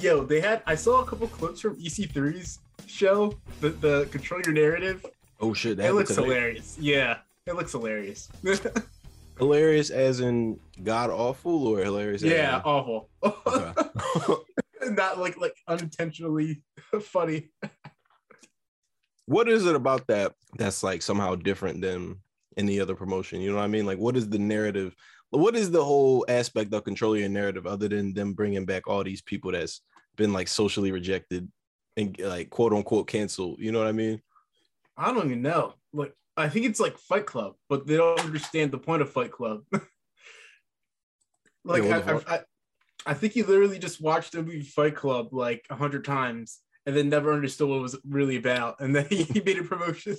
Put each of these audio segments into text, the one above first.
Yo, they had. I saw a couple clips from EC3's show, the the Control Your Narrative. Oh shit, that It looks hilarious. Yeah, it looks hilarious. Hilarious as in god awful or hilarious? as yeah, in- awful. Okay. Not like like unintentionally funny. what is it about that that's like somehow different than any other promotion? You know what I mean? Like, what is the narrative? What is the whole aspect of controlling your narrative other than them bringing back all these people that's been like socially rejected and like quote unquote canceled? You know what I mean? I don't even know. Like I think it's like Fight Club, but they don't understand the point of Fight Club. like Yeah, I, I, I, I think he literally just watched the movie Fight Club like a hundred times and then never understood what it was really about, and then he, made a promotion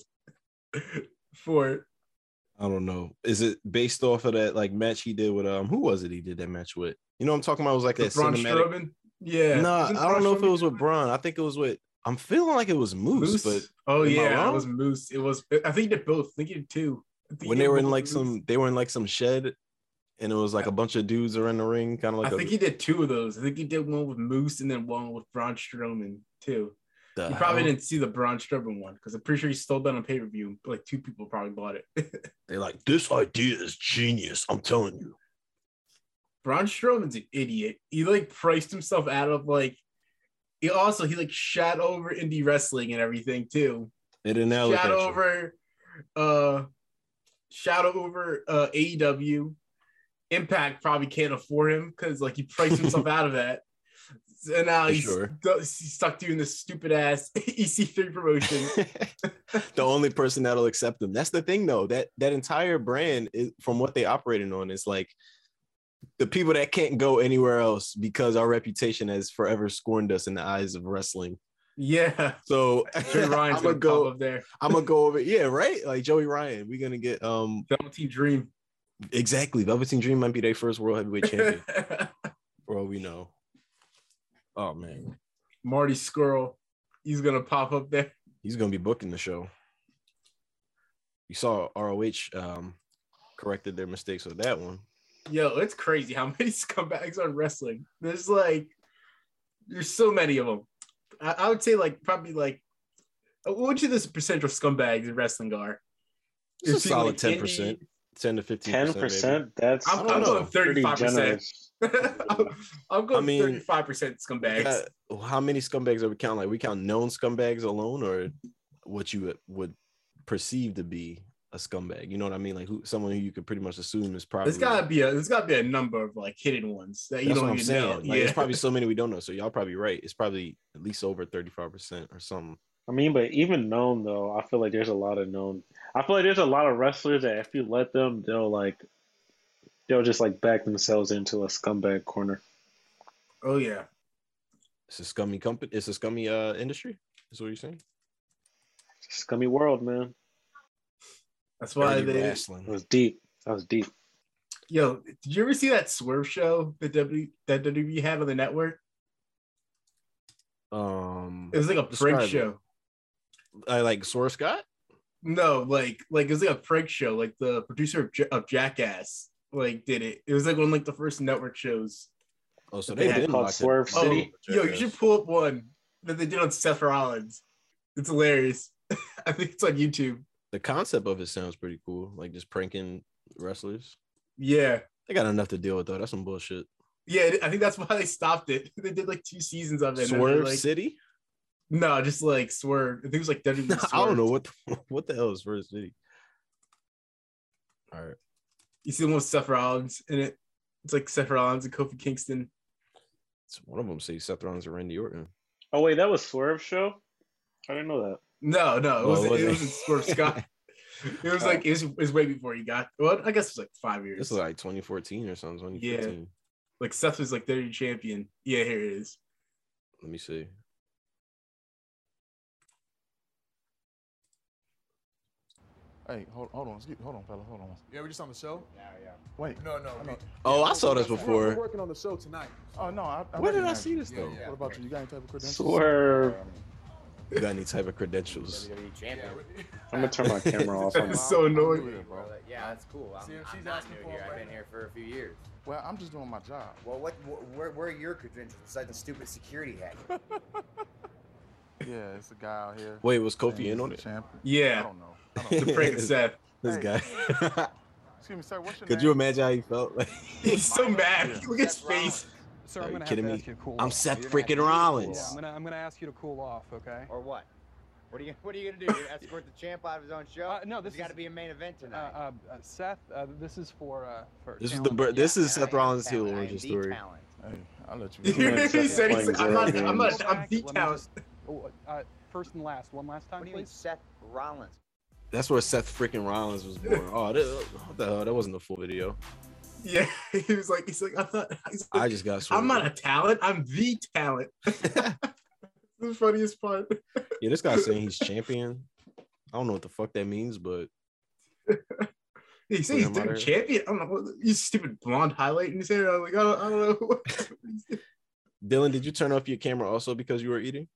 for it. I don't know. Is it based off of that like match he did with um who was it he did that match with? You know what I'm talking about? It was like that Braun cinematic. Strowman. Yeah. Didn't I don't know if it was with Braun. I think it was with. I'm feeling like it was Moose, Moose? but oh yeah, it was Moose. It was. I think he did both. I think he did two. Think when they were in like Moose. some, they were in like some shed, and it was like a bunch of dudes are in the ring, kind of like. I a, think he did two of those. I think he did one with Moose and then one with Braun Strowman too. You probably didn't see the Braun Strowman one because I'm pretty sure he stole that on pay per view. Like two people probably bought it. They're like, this idea is genius. I'm telling you. Braun Strowman's an idiot. He like priced himself out of like. He also he like shot over indie wrestling and everything too. They didn't Shot over, uh, shot over uh AEW. Impact probably can't afford him because like he priced himself out of that. And now he's, sure. he's stuck doing this stupid ass EC3 promotion. the only person that'll accept them. That's the thing, though. That that entire brand is from what they operating on is like the people that can't go anywhere else because our reputation has forever scorned us in the eyes of wrestling. yeah. So Joey Ryan's I'm gonna go. up there. I'm gonna go over. Yeah, right. Like Joey Ryan, we're gonna get um Velveteen Dream. exactly. Velveteen Dream might be their first world heavyweight champion, for all we know. Oh man, Marty Scurll. He's gonna pop up there. he's gonna be booking the show. You saw ROH um corrected their mistakes with that one. Yo, it's crazy how many scumbags on wrestling. There's like, there's so many of them. I, I would say like probably like, uh, what would you this percentage of scumbags in wrestling are? It's a Is he, solid like, 10%. Ten to fifteen. Ten percent. That's I'm, I I'm going 35 percent. I'm, I'm going I mean, 35 percent scumbags. how many scumbags are we counting? Like we count known scumbags alone, or what you would- would perceive to be a scumbag? You know what I mean? Like who, someone who you could pretty much assume is probably. There's gotta be a there's gotta be a number of like hidden ones that you That's don't what I'm even saying. know. Like, yeah, There's probably so many we don't know. So y'all probably right. It's probably at least over thirty five percent or something. I mean, but even known though, I feel like there's a lot of known. I feel like there's a lot of wrestlers that if you let them, they'll like, they'll just like back themselves into a scumbag corner. oh yeah. It's a scummy company. It's a scummy uh industry. Is what you're saying? Scummy world, man. That's why Dirty they. It was deep. That was deep. Yo, did you ever see that Swerve show that W that WWE had on the network? Um, It was like a prank show. I like Source Scott. No, like like it was like a prank show. Like the producer of, Ja- of Jackass like did it. It was like one of like the first network shows. Oh, so They they had did called lock it. Swerve Oh, City. yo, you should pull up one that they did on Seth Rollins. It's hilarious. I think it's on YouTube. The concept of it sounds pretty cool. Like just pranking wrestlers. Yeah, They got enough to deal with though. That's some bullshit. yeah. I think that's why they stopped it. They did like two seasons of it. and then Swerve like, City. No, just like Swerve. I think it was like WWE. I don't know what the, what the hell is Swerve City. All right, You see the one with Seth Rollins in it. It's like Seth Rollins and Kofi Kingston. it's one of them say Seth Rollins or Randy Orton. Oh wait, that was Swerve show. I didn't know that. No, no, it wasn't. was it it? wasn't Swerve Scott. It was like it was, it was way before he got. Well, I guess it was like five years. This is like 2014 or something. 2015. like Seth was like their champion. Yeah, here it is. Let me see. Hey, hold, hold on, excuse, hold on, fella, hold on. Yeah, we're just on the show. Yeah, yeah. Wait. No, no. we- Oh, I saw this We're- We're before. working on the show tonight. Oh no, I, I Where did I see this Yeah, though? yeah. What about you? You got any type of credentials? Swerve. You got any type of credentials? WWE. I'm gonna turn my camera off. That's so annoying. Yeah, bro. Yeah, that's cool. I'm, See if I'm she's not asking new for here. it I've been here for a few years. Well, I'm just doing my job. Well, what, what where, where are your credentials besides the stupid security hack? Yeah, it's a guy out here. Wait, was Kofi in on it? Champion. I Yeah, don't know. I don't know. the prank Seth. This Hey. guy. Excuse me, sir. What's your Could name? you imagine how he felt? Like, He's so mad. Yeah. Look at his face. Sir, Are I'm you gonna have kidding to me? ask you to cool I'm off. Seth You're gonna freaking cool Rollins. Yeah, I'm gonna I'm gonna ask you to cool off, okay? Or what? What are you What are you gonna do? You're gonna escort the champ out of his own show? Uh, no, this There's got to be a main event Uh, tonight. uh, uh, Seth, uh, this is for uh, for. This is the talent. br- this is Seth Rollins' heel talent. I am origin story. talent. Hey, I'll let he you. Yeah, said, Seth he's like, I'm not, I'm not, I'm back, the talent. just- first and last, one last time, What do you mean, please. Seth Rollins? That's where Seth freaking Rollins was born. Oh, this, what the hell? That wasn't the full video. Yeah, he was like, he's like, I'm not, he's like, I just got. I'm not a talent. I'm the talent. the funniest part. Yeah, this guy's saying he's champion. I don't know what the fuck that means, but He said he's him out the here. champion. I don't know what you stupid blonde highlight in his hair. I'm like, I don't, I don't know. Dylan, did you turn off your camera also because you were eating?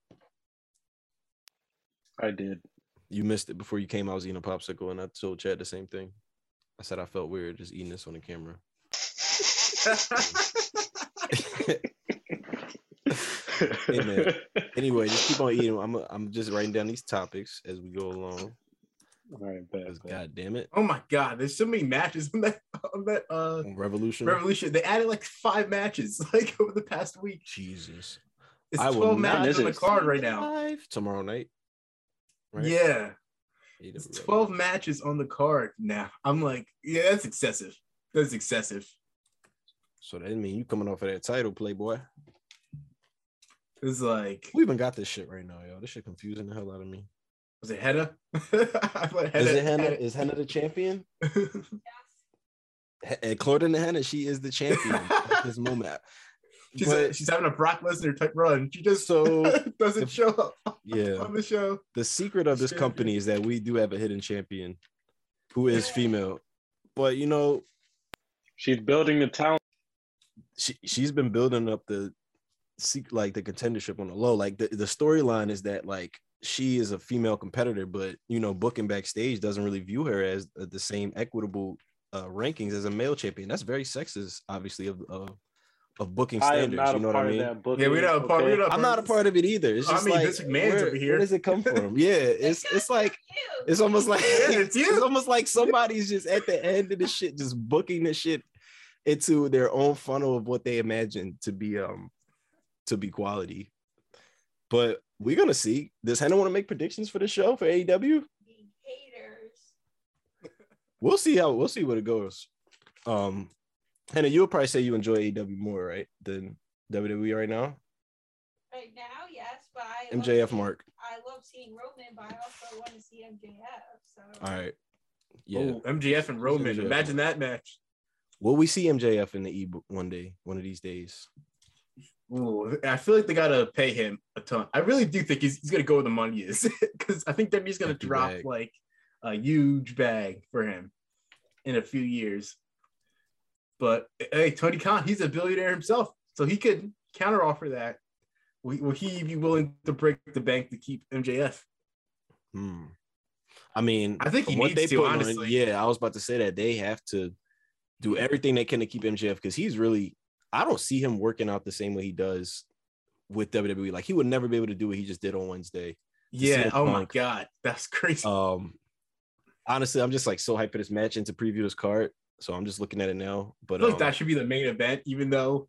I did. You missed it before you came. I was eating a popsicle, and I told Chad the same thing. I said I felt weird just eating this on the camera. Hey, man. Anyway, just keep on eating. I'm I'm just writing down these topics as we go along. All right, bad, 'cause bad. God damn it, oh my god, there's so many matches on that on that uh Revolution. revolution. They added like five matches like over the past week. Jesus. It's I 12 matches on the card right now. Live tomorrow night. Right? Yeah. It's 12 matches on the card now. I'm like, yeah, that's excessive. That's excessive. So that mean you coming off of that title, Playboy. It's like, We even got this shit right now, yo. This shit confusing the hell out of me. was it Hannah? I thought Is it Hannah? Is Hannah the champion? He- According to Hannah, she is the champion at this moment. she's, But- she's having a Brock Lesnar type run. She just So, doesn't if- show up yeah. on the show. the secret of this Champion. company is that we do have a hidden champion who is female. But you know, She's building the talent. She she's been building up the sec- like the contendership on the low. Like the, the storyline is that like she is a female competitor, but you know, booking backstage doesn't really view her as uh, the same equitable uh, rankings as a male champion. That's very sexist, obviously, of of, of booking I standards. You know what I of mean? that book. Yeah, we're not a part- we're not- I'm not a part of it either. It's I mean, like Vince McMahon's where, over here. where does it come from? Yeah, it's it's like it's almost like Yeah, it's it's almost like somebody's just at the end of the shit, just booking the shit into their own funnel of what they imagine to be um to be quality. But we're gonna see. Does Hannah want to make predictions for the show for AEW? Haters. We'll see how we'll see what it goes. Um Hannah, you'll probably say you enjoy AEW more, right, than WWE right now. Right now, yes, but I MJF love seeing, Mark. I love seeing Roman, but I also want to see MJF. So All right. Yeah. Oh, MJF and Roman. MJF. Imagine that match. Will we see MJF in the E one day, one of these days? Ooh, I feel like they gotta pay him a ton. I really do think he's, he's gonna go where the money is because I think he's gonna drop bag. like a huge bag for him in a few years. But hey, Tony Khan, he's a billionaire himself, so he could counteroffer that. Will, will he be willing to break the bank to keep MJF? Hmm. I mean, I think he what needs they to, put on- yeah, I was about to say that they have to do everything they can to keep MJF because he's really. I don't see him working out the same way he does with WWE. Like he would never be able to do what he just did on Wednesday. Yeah. Oh my God, that's crazy. Um, honestly, I'm just like so hyped for this match and to preview this card. So I'm just looking at it now. But like um, that should be the main event, even though,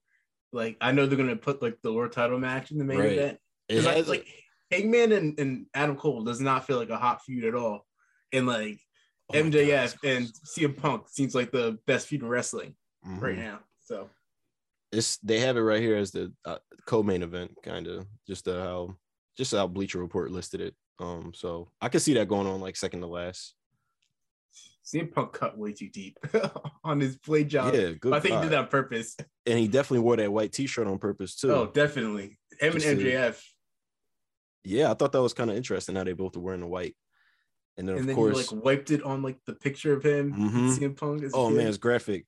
like, I know they're gonna put like the world title match in the main Right. event. It's, Because has, like Hangman and, and Adam Cole does not feel like a hot feud at all, and like oh MJF and CM Punk seems like the best feud in wrestling Mhm. right now. So it's they have it right here as the uh, co-main event, kind of just uh, how just how Bleacher Report listed it. Um, so I could see that going on like second to last. CM Punk cut way too deep on his play job. Yeah, good. I think he did that on purpose. and he definitely wore that white T-shirt on purpose too. Oh, definitely. Him and Just to- MJF. Yeah, I thought that was kind of interesting how they both were wearing the white. And then and of then course, like wiped it on like the picture of him, Mhm. CM Punk. Oh man, it's graphic.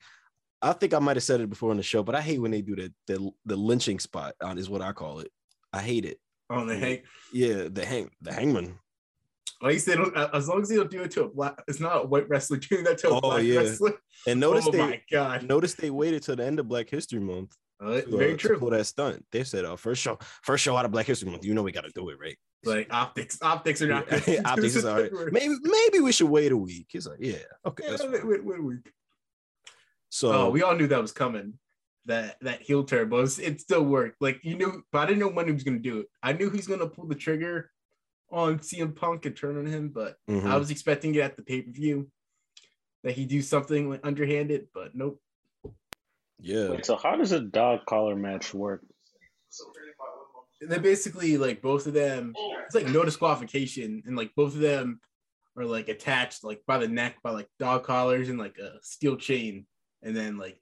I think I might have said it before on the show, but I hate when they do the the, the lynching spot on is what I call it. I hate it. on the hang. Yeah, the hang the hangman. Like you said, as long as they don't do it to a black, it's not a white wrestler doing that to a Oh, black yeah. wrestler. And notice oh they my god, notice they waited till the end of Black History Month Uh, to, uh, very to true. pull that stunt. They said, "Oh, first show, first show out of Black History Month. You know we got to do it, right?" Like optics, optics are not good. Optics is all right. Maybe maybe we should wait a week. He's like, "Yeah, okay." Yeah, wait, wait, wait a week. So oh, we all knew that was coming. That that heel turn, but it's- it still worked. Like you knew, but I didn't know when he was gonna do it. I knew he's gonna pull the trigger on CM Punk and turn on him, but mhm. I was expecting it at the pay per view that he do something like underhanded, but nope. Yeah, Wait, so how does a dog collar match work? They're basically like both of them. It's like no disqualification, and like both of them are like attached like by the neck by like dog collars and like a steel chain, and then like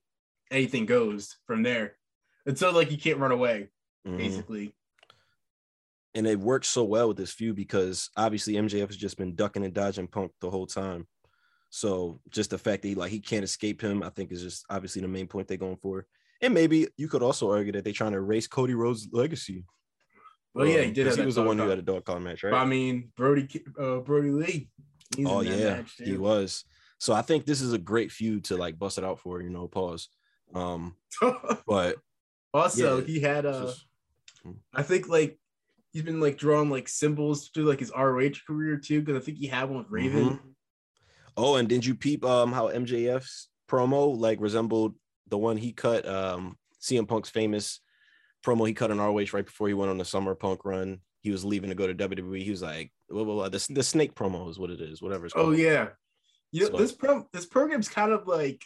anything goes from there. And so like you can't run away, mhm. basically. and it works so well with this feud because obviously MJF has just been ducking and dodging Punk the whole time. So just the fact that he like he can't escape him, I think is just obviously the main point they're going for. And maybe you could also argue that they're trying to erase Cody Rhodes' legacy. Well, yeah, he Um, did he was the one who had a dog collar match, right? But I mean, Brodie, uh, Brodie Lee. he's oh yeah, match, he was. So I think this is a great feud to like bust it out for, you know, pause. Um, but also, Yeah, he had it's uh, just- I think like he's been like drawing like symbols through like his ROH career too, because I think he had one with Raven. Mhm. Oh, and did you peep um how MJF's promo like resembled the one he cut um CM Punk's famous promo he cut on ROH right before he went on the summer punk run. He was leaving to go to WWE. He was like, blah, blah, blah. The, the snake promo is what it is, whatever it's Oh called. yeah, you know So- this pro this program's kind of like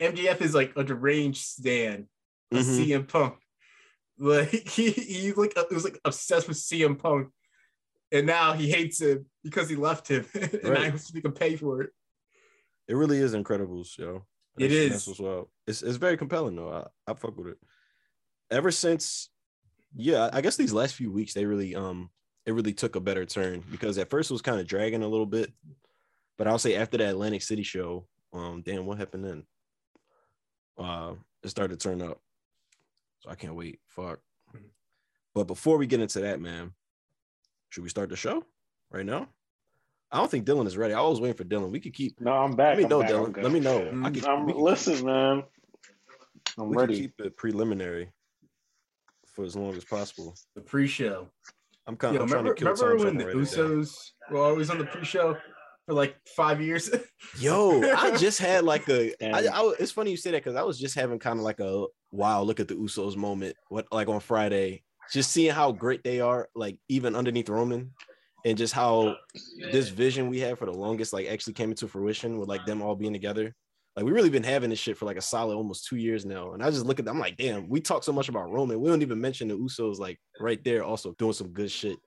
MJF is like a deranged stan of Mhm. CM Punk. Like he he like it was like obsessed with CM Punk, and now he hates him because he left him, and now Right. he wants to pay for it. It really is Incredibles, yo. It That's- is. That's well. It's it's very compelling though. I, I fuck with it. Ever since, yeah, I guess these last few weeks they really um it really took a better turn because at first it was kind of dragging a little bit, but I'll say after that Atlantic City show, um, damn, what happened then? Uh, it started to turn up. So I can't wait. Fuck. But before we get into that, man, should we start the show right now? I don't think Dylan is ready. I was waiting for Dylan. We could keep No, I'm back. let me I'm know, back, Dylan. Let me know. I Mm, could, I'm we listen, man. I'm we can ready. keep it preliminary for as long as possible. The pre-show. I'm kind of trying remember, to kill remember time when the to write. Usos were always on the pre-show for like five years? Yo, I just had like a. Damn. I, I, it's funny you say that because I was just having kind of like a wow, look at the Usos moment. What like on Friday, just seeing how great they are, like even underneath Roman, and just how oh, this vision we had for the longest like actually came into fruition with like them all being together. Like we really been having this shit for like a solid almost two years now, and I just look at them. I'm like, damn, we talk so much about Roman, we don't even mention the Usos like right there, also doing some good shit.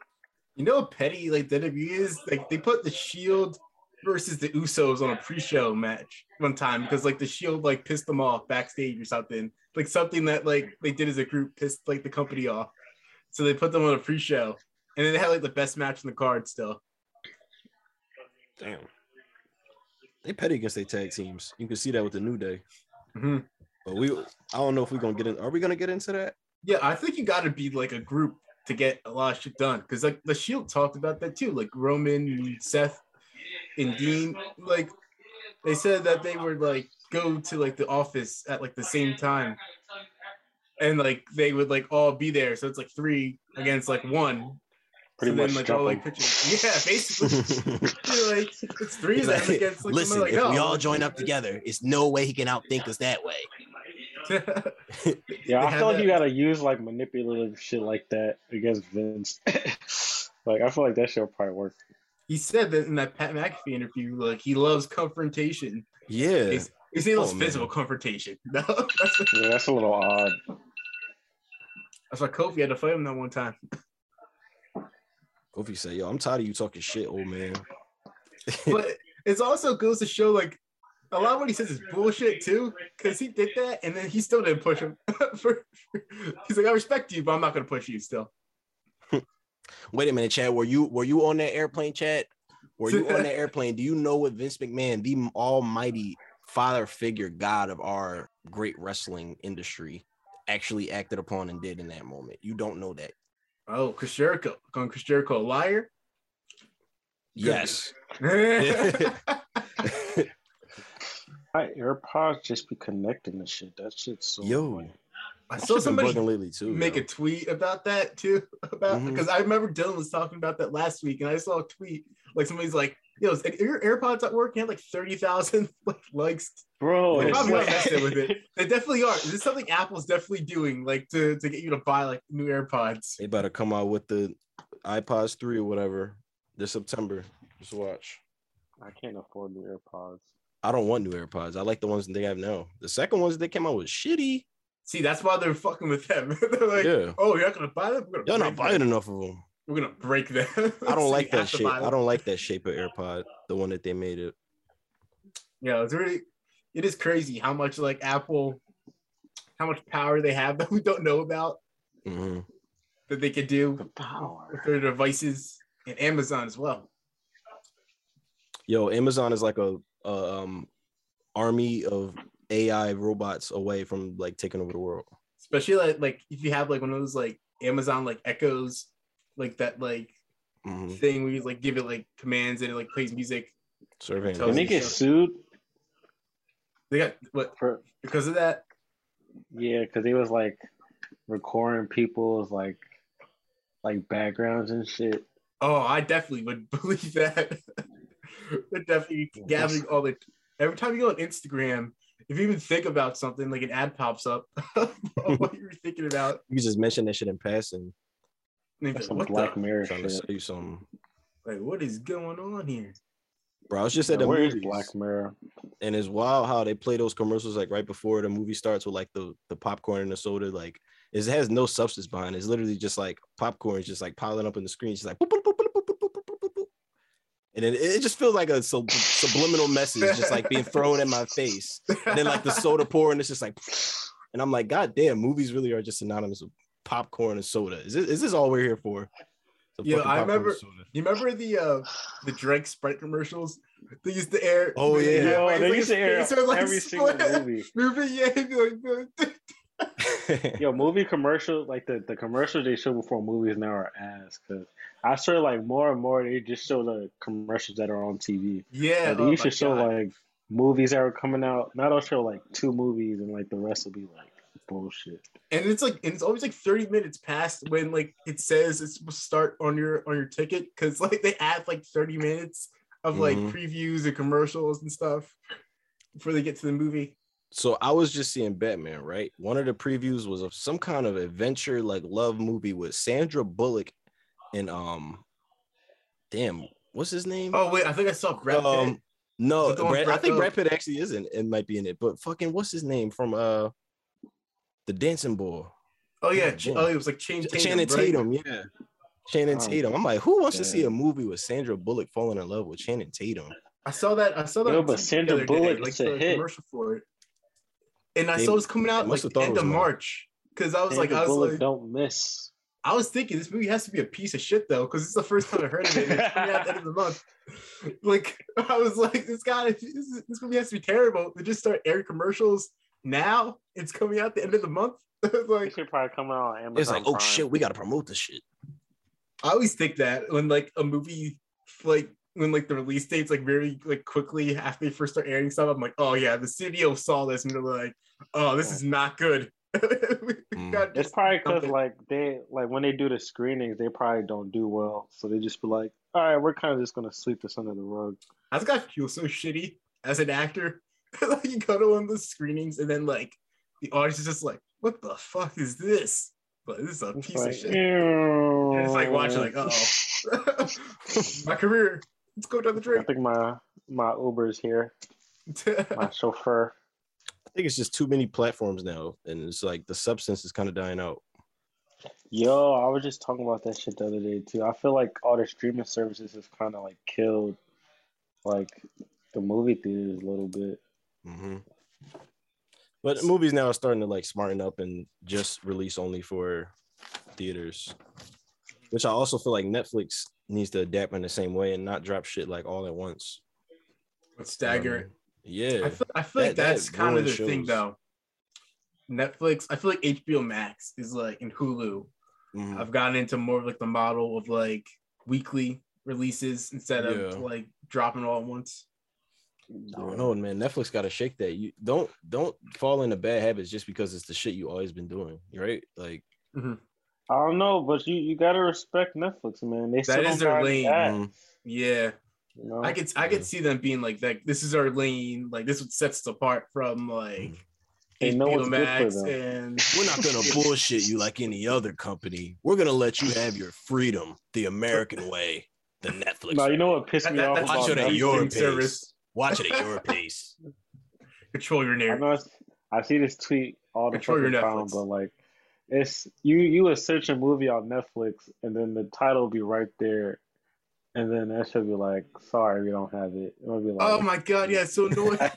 you know how petty like the WWE is? Like they put the Shield versus the Usos on a pre-show match one time because like the Shield like pissed them off backstage or something. Like something that like they did as a group pissed like the company off. So they put them on a pre-show. And then they had like the best match in the card still. Damn. They petty against their tag teams. You can see that with the New Day. Mhm. But we, I don't know if we're gonna get in. Are we gonna get into that? Yeah, I think you got to be like a group to get a lot of shit done. Because like the Shield talked about that too. Like Roman, and Seth, and Dean. Like they said that they would like go to like the office at like the same time, and like they would like all be there. So it's like three against like one. Pretty so much then, like all like jumping. Yeah, basically. You're like it's three of them like, against like Listen, like, if we all join up together, it's no way he can outthink us that way. Yeah, I feel like you gotta use like manipulative shit like that against Vince. like I feel like that shit will probably work. he said that in that Pat McAfee interview, like he loves confrontation. Yeah, He's, he's he loves Oh, man. physical confrontation. No, that's, Yeah, that's a little odd. that's why Kofi had to fight him that one time. Kofi said, "Yo, I'm tired of you talking shit, old man." But It's also goes to show like a lot of what he says is bullshit too, because he did that and then he still didn't push him. for, he's like, I respect you, but I'm not gonna push you still. Wait a minute, Chad. Were you were you on that airplane, Chad? Were you on that airplane? Do you know what Vince McMahon, the almighty father figure god of our great wrestling industry, actually acted upon and did in that moment? You don't know that. Oh, Chris Jericho, calling Chris Jericho a liar. Yes. My AirPods just be connecting the shit. That shit's so Yo, I I've saw somebody lately too. make yo. a tweet about that too. About Mhm. because I remember Dylan was talking about that last week, and I saw a tweet like somebody's like, "Yo, is your AirPods at work?" You had like thirty thousand like likes. bro. They're probably not like, messing with it. They definitely are. This is something Apple's definitely doing, like to to get you to buy like new AirPods. They better come out with the iPods 3 or whatever this September. Just watch. I can't afford new AirPods. I don't want new AirPods. I like the ones that they have now. The second ones that came out was shitty. See, that's why they're fucking with them. they're like, Yeah. "Oh, you're not gonna buy them? We're gonna Y'all not buying them. enough of them. We're gonna break them." I don't like that shape. I don't like that shape of AirPod, the one that they made it. Yeah, it's really it is crazy how much like Apple, how much power they have that we don't know about hmm that they could do The with power. their devices and Amazon as well. Yo, Amazon is like a, a um army of AI robots away from like taking over the world. Especially like like if you have like one of those like Amazon like echoes, like that like hmm thing where you like give it like commands and it like plays music. Surveying. Tell they me get so. sued They got what for because of that. yeah, because they was like recording people's like like backgrounds and shit. Oh, I definitely would believe that. They're definitely gathering all the. Every time you go on Instagram, if you even think about something, like an ad pops up of what you were thinking about. You just mentioned that shit in passing. That's some what Black Mirror trying shit. to say something. Like, what is going on here? Bro, I was just at the movie Black Mirror? And it's wild how they play those commercials like right before the movie starts with like the, the popcorn and the soda. Like it has no substance behind it. It's literally just like popcorn is just like piling up in the screen. It's like and then it just feels like a sub- subliminal message just like being thrown in my face. And then like the soda pouring, it's just like and I'm like, God damn, movies really are just synonymous with popcorn and soda. Is this, is this all we're here for? Yeah, I remember- You remember the uh the Drake Sprite commercials? They used to air. Oh, yeah. Yo, it's they like used to air like, every single split. movie. Movie, yeah, he'd be like, Yo, movie commercials like the, the commercials they show before movies now are ass because I swear like more and more they just show the commercials that are on TV. yeah. Like, they oh used my to show God. like movies that are coming out. Now they'll show like two movies and like the rest will be like bullshit. and it's like and it's always like 30 minutes past when like it says it's supposed to start on your on your ticket because like they add like 30 minutes of like Mhm. previews and commercials and stuff before they get to the movie So I was just seeing Batman, right? One of the previews was of some kind of adventure like love movie with Sandra Bullock and um damn, what's his name? oh wait i think i saw brad Pitt. um no, Is it the one Brad, I think. Brad Pitt actually isn't it might be in it, but fucking what's his name from uh the dancing boy? oh yeah God oh it was like Channing Tatum, Channing right? Yeah. Channing Oh, Tatum. I'm like, who wants to see a movie with Sandra Bullock falling in love with Channing Tatum? i saw that i saw that Yo, on but TV Sandra the day, Bullock like a the hit. commercial for it and i They- saw it was coming out like have end of mine. march because i was like i was Bullock like don't miss. I was thinking this movie has to be a piece of shit though, because it's the first time I heard of it. and It's coming out at the end of the month. Like I was like, this guy, this, is- this movie has to be terrible. They just start airing commercials now. It's coming out the end of the month. I was It like, should probably come out on Amazon. It's like, oh shit, we gotta promote this shit. I always think that when like a movie, like when like the release dates like very like quickly after they first start airing stuff, I'm like, oh yeah, the studio saw this and they're like, oh, this is not good. Mm. It's probably because like they like when they do the screenings, they probably don't do well, so they just be like, "All right, we're kind of just gonna sweep this under the rug." I just got feel so shitty as an actor. like you go to one of the screenings and then like the audience is just like, what the fuck is this? But this is a piece like, of shit. And it's like watching like, uh oh. My career. Let's go down the drain. I think my my Uber's here, my chauffeur. I think it's just too many platforms now, and it's like the substance is kind of dying out. Yo, I was just talking about that shit the other day too. I feel like all the streaming services have kind of like killed like the movie theaters a little bit. Hmm But movies now are starting to like smarten up and just release only for theaters, which I also feel like Netflix needs to adapt in the same way and not drop shit like all at once. But stagger. Um, yeah, I feel, I feel like That- that that's kind of the ruins thing though. Netflix, I feel like HBO Max is like in Hulu. Mhm. I've gotten into more of like the model of like weekly releases instead of Yeah. like dropping all at once. I don't know, man. Netflix got to shake that. You don't don't fall into bad habits just because it's the shit you always been doing, right? Like, I don't know, but you you gotta respect Netflix, man. They That sit is on their lane. ads, mhm. Yeah, you know? I could I could see them being like that. This is our lane. Like this what sets us apart from like They know HBO what's good for Max them. and we're not gonna bullshit you like any other company. We're gonna let you have your freedom the American way, the Netflix. No, you know what way. pissed me that- off that's about Watch it at Netflix? your streaming pace. service. Watch it at your pace. control your I narrative. know I see this tweet all the Control your fucking time, Netflix. but like it's you you would search a movie on Netflix and then the title will be right there, and then that should be like, sorry, we don't have it. It'll be like, Oh my god, yeah, so annoying.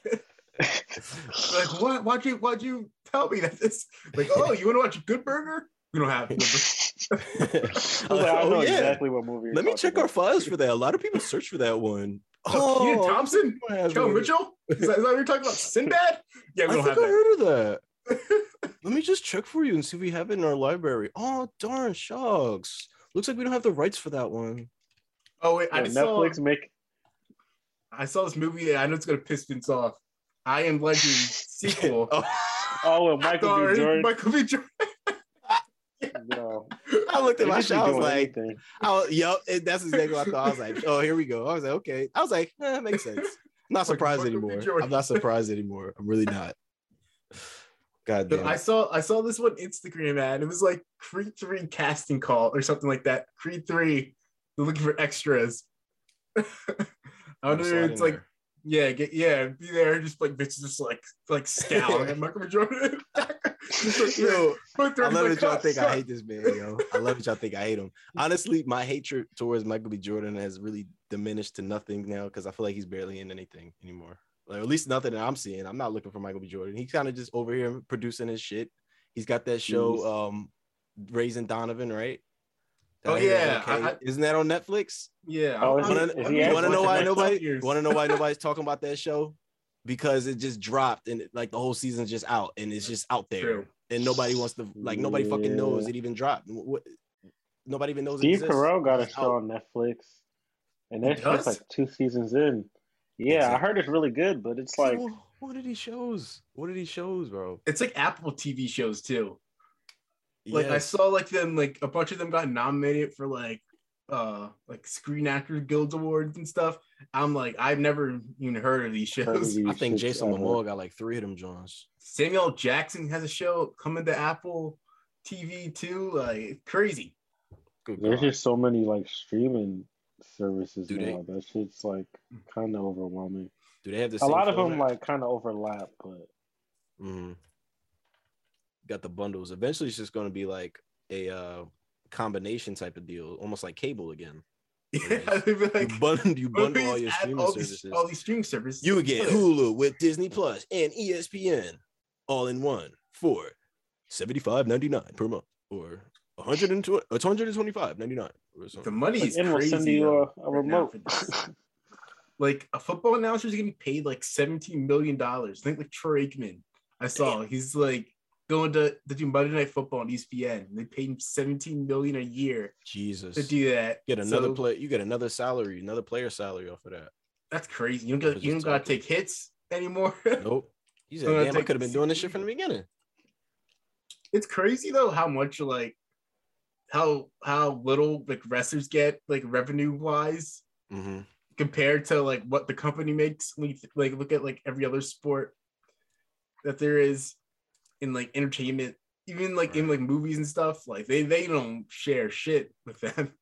like what? Why'd you why'd you tell me that this like oh you want to watch a good burger? We don't have. Good. I was like, I Oh, know yeah. exactly what movie. Let me talking check our files for that. A lot of people search for that one. Oh, Kenan Thompson, has Kel. Mitchell. Is that, is that what you're talking about? Sinbad? Yeah, we I don't think have I that. heard of that. Let me just check for you and see if we have it in our library. Oh darn shucks. Looks like we don't have the rights for that one. Oh wait, I Yeah, just saw Netflix make I saw this movie. I know it's gonna piss Vince off. I Am Legend sequel. Oh, oh with Michael B. Jordan. Michael B. Jordan. Yo, I looked at my just be shot. I was like, anything. I was, yup, that's exactly what I thought. I was like, oh, here we go. I was like, okay. I was like, eh, that makes sense. I'm not surprised Michael anymore. I'm not surprised anymore. I'm really not. God damn. I saw I saw this one Instagram ad. It was like Creed 3 casting call or something like that. Creed 3, they're looking for extras. I Gotta wonder if it's like there. yeah, get yeah, be there, just like bitches just like like scowling at Michael Jordan. Just like, Yo, I love that y'all "Cut, think I hate this man, yo. I love that y'all think I hate him. Honestly, my hatred towards Michael B. Jordan has really diminished to nothing now because I feel like he's barely in anything anymore. Like at least nothing that I'm seeing. I'm not looking for Michael B. Jordan. He's kind of just over here producing his shit. He's got that show, um, Raising Dion, right? That Oh, I hear is yeah, I- I- isn't that on Netflix? Yeah. Oh, I'm- is he- I'm- Wanna, he you want to know why nobody? Want to know why nobody's talking about that show? Because it just dropped and like the whole season's just out and it's just out there True. and nobody wants to like nobody fucking knows it even dropped. What, nobody even knows it Steve exists. Carell got a show out. on Netflix, and He that shit's like two seasons in. Yeah, I heard it's really good, but it's like So, what are these shows? What are these shows, bro? It's like Apple TV shows too. Like I saw like them like a bunch of them got nominated for like uh like Screen Actors Guild Awards and stuff. I'm like I've never even heard of these heard of shows. these I think Jason ever. Momoa got like three of them Johns. Samuel Jackson has a show coming to Apple TV too. Like crazy. Good There's God. just so many like streaming services Do they? now. That shit's like kind of overwhelming. Do they have the A lot of them format? like kind of overlap, but Mhm. Got the bundles. Eventually, it's just going to be like a uh, combination type of deal, almost like cable again. Yeah, they'd be like you bundle, you bundle all your streaming all these, services. all these streaming services. You would get Hulu with Disney Plus and ESPN all in one for seventy five ninety nine per month, or one hundred and twenty. It's one hundred and twenty five ninety nine. Or The money is and we'll crazy. send you though, uh, a, a remote. for like a football announcer is getting paid like 17 million dollars. I think like Troy Aikman. I saw he's like going to, to do Monday Night Football on ESPN. They paid him 17 million a year Jesus, to do that. get another So, play. You get another salary, another player salary off of that. That's crazy. You don't got you don't gotta take hits anymore. Nope. He said, Uh, "Damn, I could have been doing this shit from the beginning." it's crazy though how much like how how little like wrestlers get like revenue wise hmm compared to like what the company makes when you th- like look at like every other sport that there is in like entertainment even like in like movies and stuff like they they don't share shit with them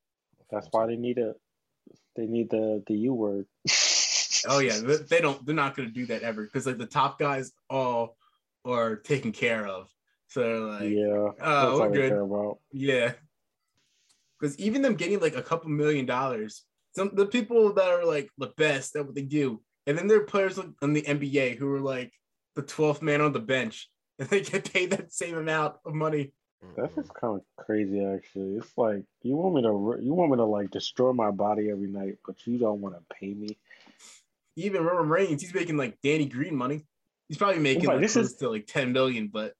That's why they need a they need the the U word. oh yeah they, don't they're not going to do that ever because like the top guys all are taken care of so like yeah, oh we're good. Yeah. Because even them getting like a couple million dollars, some the people that are like the best at what they do and then there are players in the NBA who are like the 12th man on the bench, and they get paid that same amount of money. That's just kind of crazy, actually. It's like you want me to, you want me to like destroy my body every night, but you don't want to pay me. Even Roman Reigns, he's making like Danny Green money. He's probably making Like, like, this close is- to like 10 million, but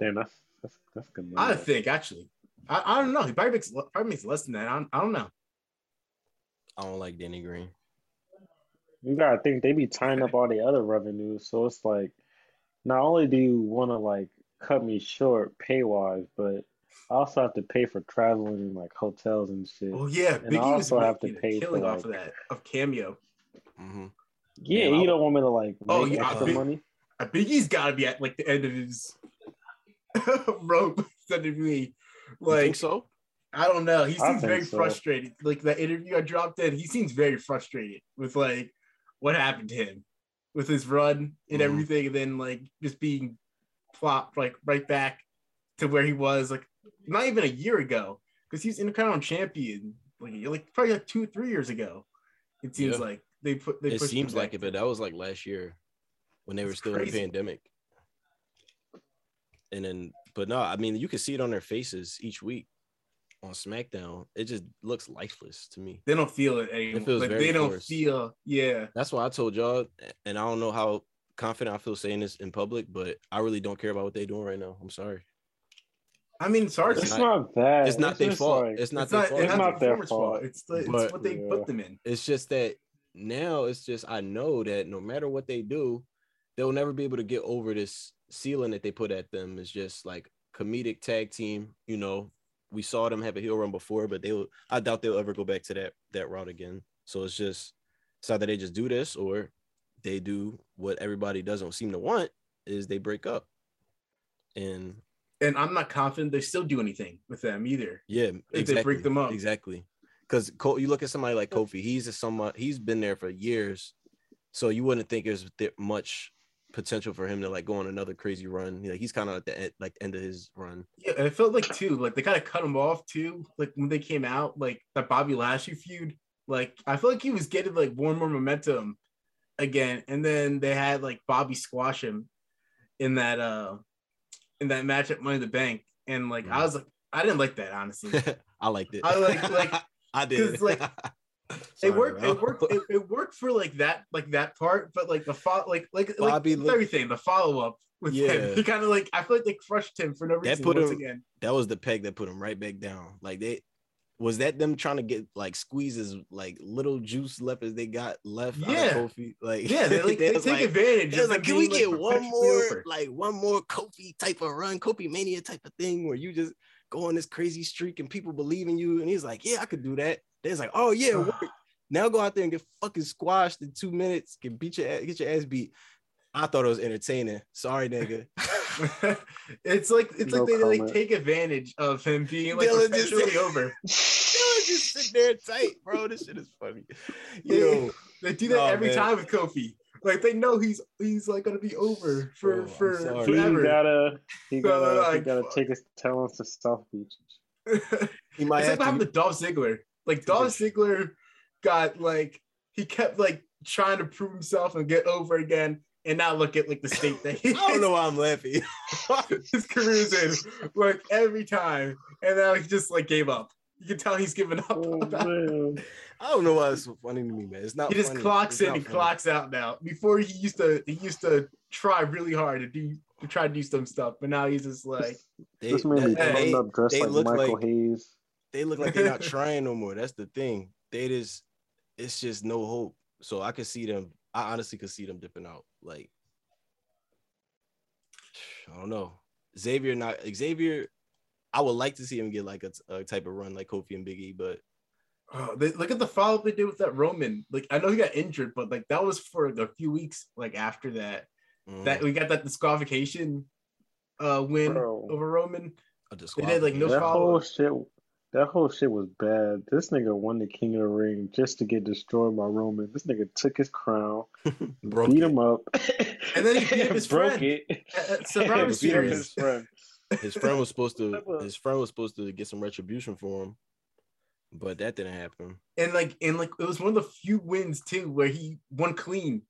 Damn, that's that's that's good. I think actually, I, I don't know. He probably makes probably makes less than that. I don't, I don't know. I don't like Danny Green. You gotta think they be tying up all the other revenues, so it's like not only do you want to like cut me short pay wise, but I also have to pay for traveling and like hotels and shit. Oh yeah, And I Biggie was also have to making a pay for, killing off of that of cameo. hmm Yeah, Damn, I you don't want me to like make Oh, yeah, I extra think- money. Uh, Biggie's got to be at like the end of his rope. WWE. Like, Like think so? I don't know. He seems very so. frustrated. Like that interview I dropped in, he seems very frustrated with like what happened to him with his run and Mhm. everything, and then like just being plopped like right back to where he was like not even a year ago because he's Intercontinental Champion like like probably like two three years ago. It seems Yeah. like they put they It seems like it, but that was like last year when they were still in the pandemic. And then, but no, I mean, you can see it on their faces each week on SmackDown. It just looks lifeless to me. they don't feel it anymore. feels like very they don't forced. feel yeah. That's why I told y'all, and I don't know how confident I feel saying this in public, but I really don't care about what they're doing right now. I'm sorry. I mean, sorry, It's It's it's, not- not bad. It's not their fault. like- it's not it's their not, fault. it's It's not, not their fault. fault. It's the, it's what they Yeah. put them in. It's just that now it's just I know that no matter what they do, they'll never be able to get over this ceiling that they put at them. It's just like comedic tag team. You know, we saw them have a heel run before, but they will I doubt they'll ever go back to that that route again. So it's just it's either they just do this or they do what everybody doesn't seem to want is they break up. And And I'm not confident they still do anything with them either. yeah, If exactly, they break them up. exactly. Because you look at somebody like Kofi, he's a somewhat he's been there for years, so you wouldn't think there's much potential for him to like go on another crazy run. Like he's kind of at the end, like end of his run. Yeah, and it felt like too, like they kind of cut him off too. Like when they came out, like that Bobby Lashley feud. Like I feel like he was getting like more and more momentum again, and then they had like Bobby squash him in that uh in that match at Money in the Bank, and like I was like, I didn't like that honestly. I liked it. I like- like- I did. like, Sorry, it worked. It worked. It, it worked for like that, like that part. But like the follow, like like Bobby like everything, the follow up with Yeah. him. He kind of like I feel like they crushed him for no That reason put once him- again. that was the peg that put him right back down. Like they was that them trying to get like squeezes like little juice left as they got left. Yeah. Kofi. Like Yeah, they like they, was take like, advantage. It was like, can we get like, one more, over. like one more Kofi type of run, Kofi Mania type of thing, where you just go on this crazy streak and people believe in you? And he's like, yeah, I could do that. They're like, oh yeah, ah. work. now go out there and get fucking squashed in two minutes, get beat your ass, get your ass beat. I thought it was entertaining. Sorry, nigga. it's like it's No like they like take advantage of him being like Dylan just perpetually over. They was just sitting there tight, bro. This shit is funny. They, Yo, they do that Nah, every man. time with Kofi. Like they know he's he's like gonna be over for Bro, I'm for sorry. He forever. gotta, he gotta, he like, gotta take his talents to South Beach. he might it's have like what happened to. to Dolph Ziggler. Like Dolph Ziggler got like he kept like trying to prove himself and get over again, and now look at like the state that he I don't know why I'm laughing. his career's in like every time, and now he just like gave up. You can tell he's given up. Oh man, I don't know why it's so funny to me, man. It's not. he just funny. clocks It's in not and funny. clocks out now. Before he used to he used to try really hard to do to try to do some stuff, but now he's just like They, this man be that- they, up dressed they like look Michael like- Hayes. They look like they're not trying no more. That's the thing. They just, it's just no hope. So I could see them. I honestly could see them dipping out. Like, I don't know. Xavier not Xavier. I would like to see him get like a, a type of run like Kofi and Biggie, but oh, they, look at the follow up they did with that Roman. Like I know he got injured, but like that was for a few weeks. Like after that, mm, that we got that disqualification uh win Bro. over Roman. a they did, like, no That follow whole shit, that whole shit was bad. This nigga won the King of the Ring just to get destroyed by Roman. This nigga took his crown, broke beat it. him up, And then he beat up his broke friend. it. At- at Survivor Beat Series. his friend. His friend was supposed to. His friend was supposed to get some retribution for him, but that didn't happen. and like and like it was one of the few wins too where he won clean.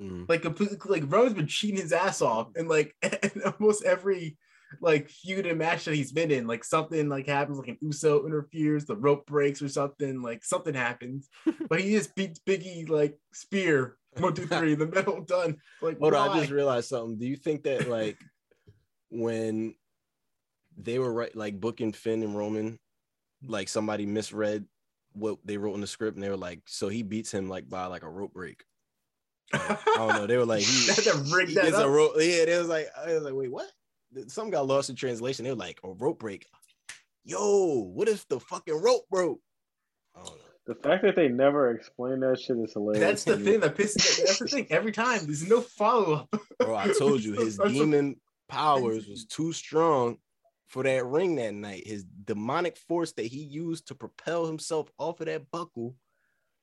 Mm. Like completely like Roman's been cheating his ass off, and like in almost every like feud and match that he's been in, like something like happens, like an Uso interferes, the rope breaks or something, like something happens, but he just beats Biggie like spear one two three in the middle done. Like Hold on, I just realized something. Do you think that like when they were right, like booking Finn and Roman, like somebody misread what they wrote in the script, and they were like, so he beats him like by like a rope break. I don't know. They were like, he, They had he that a rope. Yeah, they was like, I was like, wait, what? Some got lost in translation. They were like, a rope break. Yo, what if the fucking rope broke? Oh, I don't know. The fact that they never explain that shit is hilarious. That's the thing that pisses. Me. That's the thing. Every time there's no follow up. Bro, I told you his demon powers was too strong for that ring that night. His demonic force that he used to propel himself off of that buckle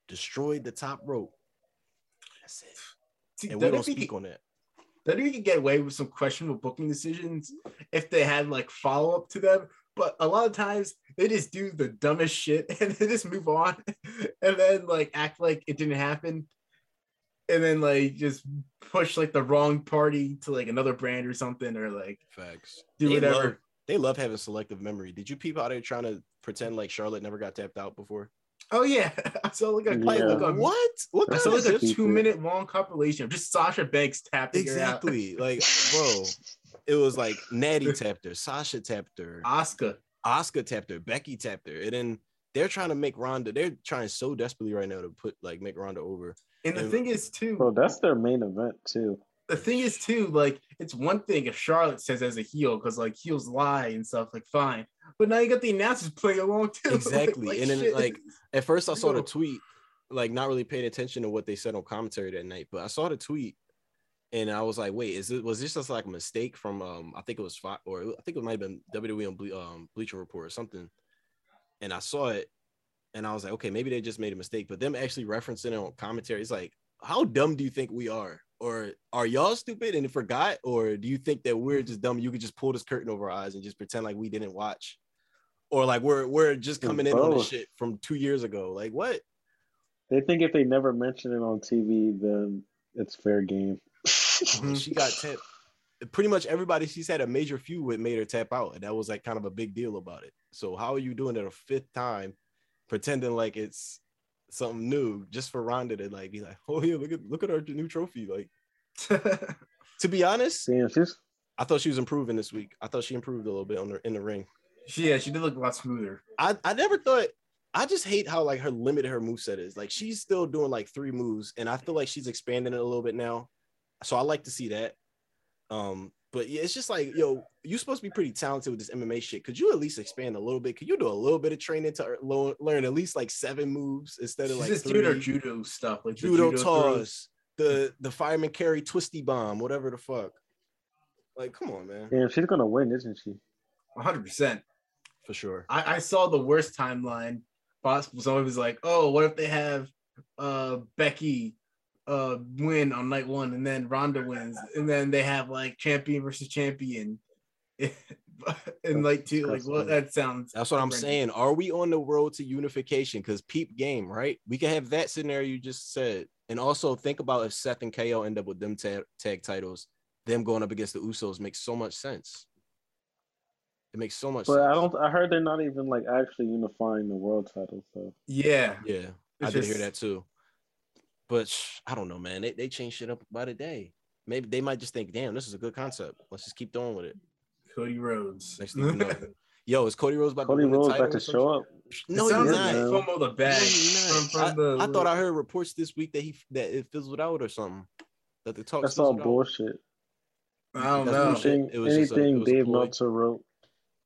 destroyed the top rope. That's it. See, And we don't WWE speak on that. WWE could get away with some questionable booking decisions if they had like follow up to them. But a lot of times they just do the dumbest shit and they just move on and then like act like it didn't happen. And then like just push like the wrong party to like another brand or something or like Facts. do they whatever. Love, they love having selective memory. Did you peep out they're trying to pretend like Charlotte never got tapped out before? Oh yeah. I saw like a Yeah. like a What? What I kind saw like a two minute long compilation of just Sasha Banks tapping her out. exactly? like, bro, it was like Natty tapped her, Sasha tapped her, Oscar. Oscar tapped her, Becky tapped her, and then they're trying to make Ronda. They're trying so desperately right now to put like make Ronda over. And the And- thing is too, Bro, that's their main event too. The thing is too, like it's one thing if Charlotte says as a heel, because like heels lie and stuff, like fine. But now you got the announcers playing along too. Exactly. like, and then shit. like at first I saw the tweet, like not really paying attention to what they said on commentary that night, but I saw the tweet and I was like, wait, is it was this just like a mistake from um I think it was five or I think it might have been WWE on Ble- um, Bleacher Report or something. And I saw it and I was like, okay, maybe they just made a mistake. But them actually referencing it on commentary, it's like, how dumb do you think we are? Or are y'all stupid and forgot? Or do you think that we're just dumb? You could just pull this curtain over our eyes and just pretend like we didn't watch? Or like we're we're just coming in on Both. shit from two years ago. Like what? They think if they never mention it on TV, then it's fair game. She got tapped. Pretty much everybody she's had a major feud with made her tap out, and that was like kind of a big deal about it. So how are you doing it a fifth time, pretending like it's something new just for Ronda to like be like, oh yeah, look at look at our new trophy. Like to be honest, Damn, she's I thought she was improving this week. I thought she improved a little bit on the in the ring. yeah, she did look a lot smoother. I, I never thought I just hate how like her limited her moveset is. Like she's still doing like three moves, and I feel like she's expanding it a little bit now. So I like to see that. Um, but yeah, it's just like, yo, you're supposed to be pretty talented with this MMA shit. Could you at least expand a little bit? Could you do a little bit of training to lo- learn at least like seven moves instead of She's like just three? doing her judo stuff, like the judo, throws. toss, the the fireman carry twisty bomb, whatever the fuck. Like, come on, man, damn, she's gonna win, isn't she? 100. percent for sure. I, I saw the worst timeline possible. Someone was like, "Oh, what if they have uh Becky uh win on night one, and then Ronda wins, and then they have like champion versus champion in night two? Like, well, that sounds. That's what I'm horrendous. saying. Are we on the road to unification? Because peep game, right? We can have that scenario you just said, and also think about if Seth and KO end up with them tag, tag titles, them going up against the Usos makes so much sense. It makes so much But sense. I don't. I heard they're not even like actually unifying the world title. So Yeah, Yeah, I It's did hear that too. But I don't know, man. They, they change shit up by the day. Maybe they might just think, damn, this is a good concept. Let's just keep going with it. Cody Rhodes. Next thing you know, yo, is Cody Rhodes about Cody to win the Rhodes title about to show up. No, it he's sounds not. like No. FOMO the bag. From, from I, the, I thought I heard reports this week that he that it fizzled out or something. That the talks That's all fizzled out. bullshit. I don't That's know. Anything, It was just a- it anything was a Dave ploy. Meltzer wrote.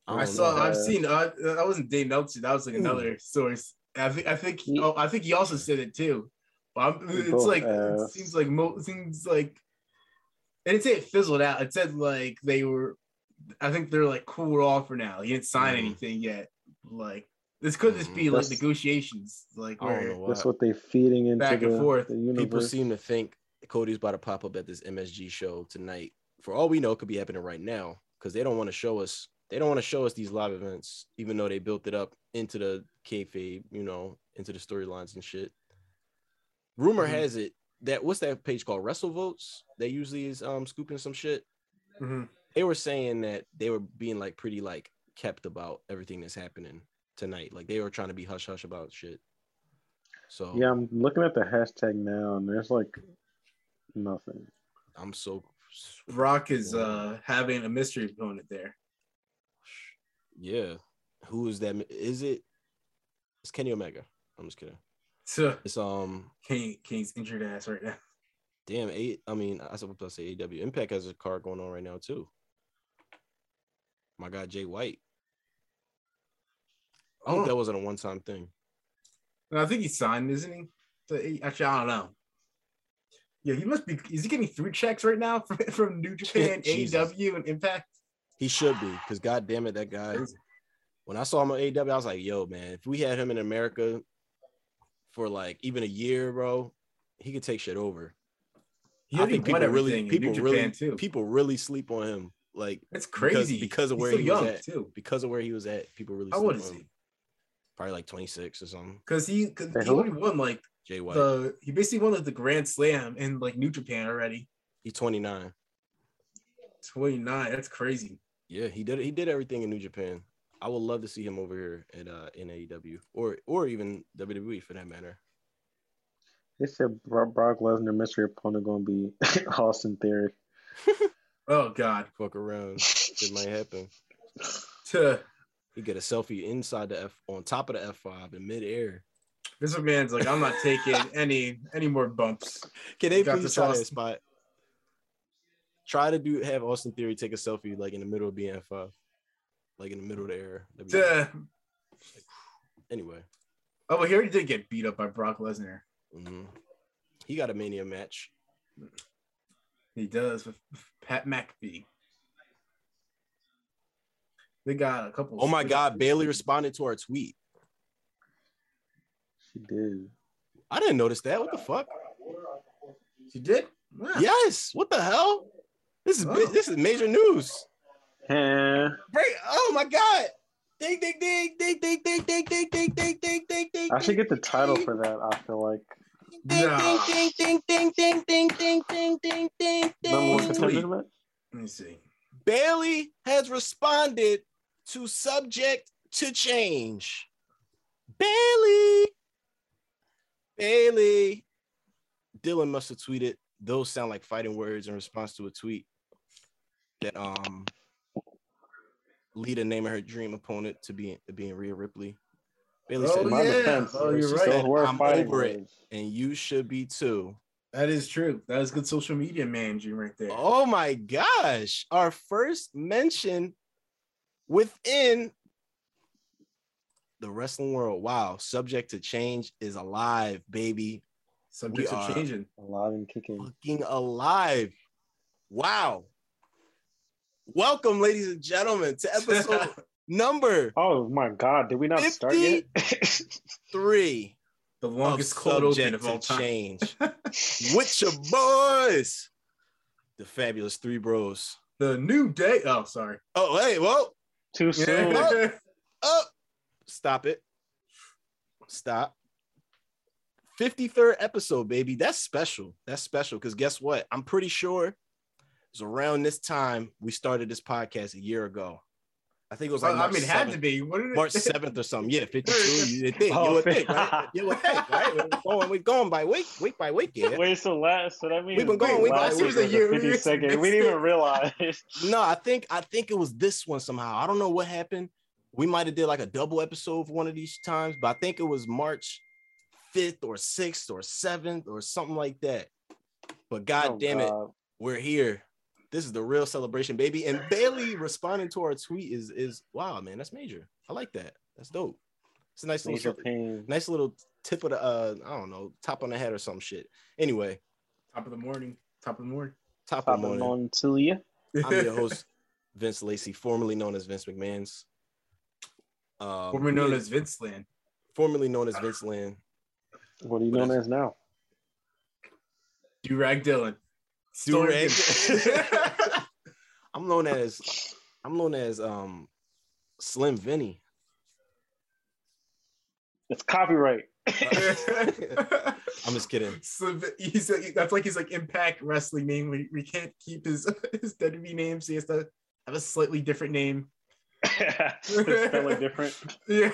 I, I saw. know. I've seen. Uh, that wasn't Dave Meltzer. That was like another source. I think. I think. He- oh, I think he also said it too. But I'm, it's both like it seems like mo- seems like. It didn't say it fizzled out. It said like they were. I think they're like cooled off for now. He didn't sign Mhm. anything yet. Like this could just be Mhm. like negotiations. Like I don't where know why. That's what they feeding into Back and the, forth. the People seem to think Cody's about to pop up at this MSG show tonight. For all we know, it could be happening right now because they don't want to show us they don't want to show us these live events, even though they built it up into the kayfabe, you know, into the storylines and shit. Rumor Mhm. has it that what's that page called? Wrestle Votes. They usually is um scooping some shit. Mhm. They were saying that they were being like pretty like kept about everything that's happening tonight. Like they were trying to be hush hush about shit. So Yeah, I'm looking at the hashtag now, and there's like nothing. I'm so Rock is uh having a mystery opponent there. yeah. Who is that? Is it? It's Kenny Omega. I'm just kidding. So It's um King King's injured ass right now. damn eight. I mean, I was supposed to say AEW Impact has a card going on right now too. My guy Jay White. I hope Oh. that wasn't a one time thing. I think he's signed, isn't he? Actually, I don't know. Yeah, he must be. Is he getting three checks right now from, from New Japan. AEW, and Impact? He should be because god damn it, that guy. When I saw him on AEW, I was like, yo, man, if we had him in America for like even a year, bro, he could take shit over. He I think people really, people really, too. people really sleep on him. Like That's crazy because, of He's where still he young was at. too. Because of where he was at, people really How sleep old on is he? Probably like 26 or something. Because he, cause he who? already won like Jay White. the he basically won like the Grand Slam in like New Japan already. He's 29. Twenty nine. That's crazy. Yeah, he did he did everything in New Japan. I would love to see him over here at uh in AEW or or even WWE for that matter. They said Brock Lesnar mystery opponent gonna be Austin Theory. Oh God. Fuck around. it might happen. To He get a selfie inside the F on top of the F5 in midair. this man's like, I'm not taking any any more bumps. Can they Got please this try that Austin- spot? Try to do have Austin Theory take a selfie like in the middle of being F5. Like in the middle of the air. That'd be- Anyway. oh, well, here he already did get beat up by Brock Lesnar. mhm. He got a mania match. He does with Pat McAfee. They got a couple. Oh my god, Bayley responded to our tweet. She did. I didn't notice that. What the fuck? She did. Wow. Yes. What the hell? This is Oh. this is major news. Eh, Break. Oh my god. Ding ding ding ding ding ding ding ding ding ding ding ding ding. I should get the title for that. I feel like ding No. ding ding ding ding ding ding ding ding ding ding. Tweet. contender match. Let me see. Bayley has responded to subject to change. Bayley. Bayley. Dylan must have tweeted those sound like fighting words in response to a tweet that um Lita naming her dream opponent to be being Rhea Ripley. Bayley Oh, said, my yeah. defense, Oh, you're right. said, I'm over it, and you should be too. That is true. That is good social media managing right there. Oh my gosh. Our first mention within the wrestling world. Wow. Subject to change is alive, baby. Subjects we are are- changing. Alive and kicking. Fucking alive. Wow. Welcome, ladies and gentlemen, to episode number Oh my God! Did we not start yet? three The longest cold open Subject of all time. Change. With your boys, the fabulous three bros. The new day. Oh, sorry. Oh, hey, whoa. Too soon. Yeah. Oh, stop it. Stop. 53rd episode, baby. That's special. That's special because guess what? I'm pretty sure it was around this time we started this podcast a year ago. I think it was like oh, I March, mean, it had 7th, to be. What it? March 7th or something. Yeah, 52. You would think. Oh, you would think, right? You would think, right? We're going, we're going by week, week by week, yeah. Wait, so last, so that means We've been going wait, week by last week. week was A year- the 50 second. We didn't even realize. No, I think I think it was this one somehow. I don't know what happened. We might have did like a double episode for one of these times, but I think it was March 5th or 6th or 7th or something like that. But god Oh, damn it, God. we're here. This is the real celebration, baby. And Bayley responding to our tweet is is wow, man. That's major. I like that. That's dope. It's a nice Major little pain. nice little tip of the uh, I don't know, top on the head or some shit. Anyway, Top of the morning. Top of the morning. top, Top of the of morning. on to you. I'm your host, Vince Lacey, formerly known as Vince McMahon's. Um, Formerly known as Vince Land. formerly known as Vince Land. What are you What known as now? Durag Dylan. Durag. Storm- I'm known as I'm known as um Slim Vinny. It's copyright. I'm just kidding. So he's like, that's like his like Impact Wrestling name. We, we can't keep his his WWE name, so he has to have a slightly different name. Spelling different. Yeah.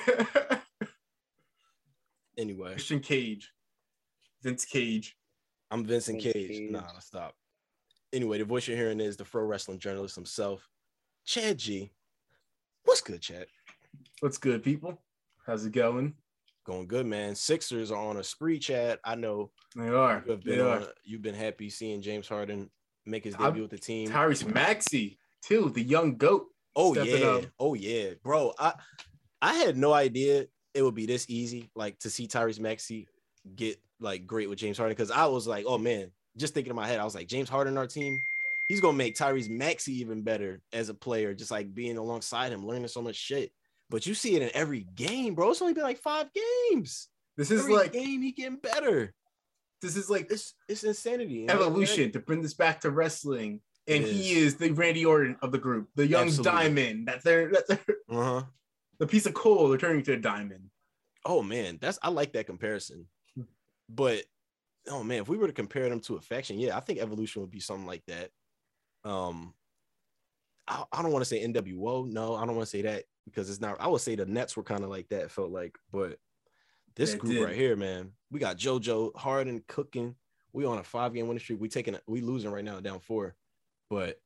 Anyway, Christian Cage, Vince Cage. I'm Vincent Vince Cage. Cage. Nah, stop. Anyway, the voice you're hearing is the pro wrestling journalist himself, Chad G. What's good, Chad? What's good, people? How's it going? Going good, man. Sixers are on a spree, Chad. I know They are. you have They been are. on, you've been happy seeing James Harden make his I'm- debut with the team. Tyrese Maxey, too, the young goat. Oh yeah, up. oh yeah, bro. I I had no idea it would be this easy, like to see Tyrese Maxey get like great with James Harden. Because I was like, oh man, just thinking in my head, I was like, James Harden, our team, he's gonna make Tyrese Maxey even better as a player, just like being alongside him, learning so much shit. But you see it in every game, bro. It's only been like five games. This is every like game he getting better. this is like It's it's insanity. evolution to bring this back to wrestling. And It he is. is the Randy Orton of the group, the young Absolutely. diamond. That's their that's their, Uh-huh. the piece of coal they're turning to a diamond. Oh man, that's I like that comparison. But oh man, if we were to compare them to a faction, yeah, I think evolution would be something like that. Um, I, I don't want to say NWO. No, I don't want to say that because it's not. I would say the Nets were kind of like that. Felt like, but this They group did. right here, man, we got JoJo Harden cooking. We on a five game winning streak. We taking. We losing right now, down four. But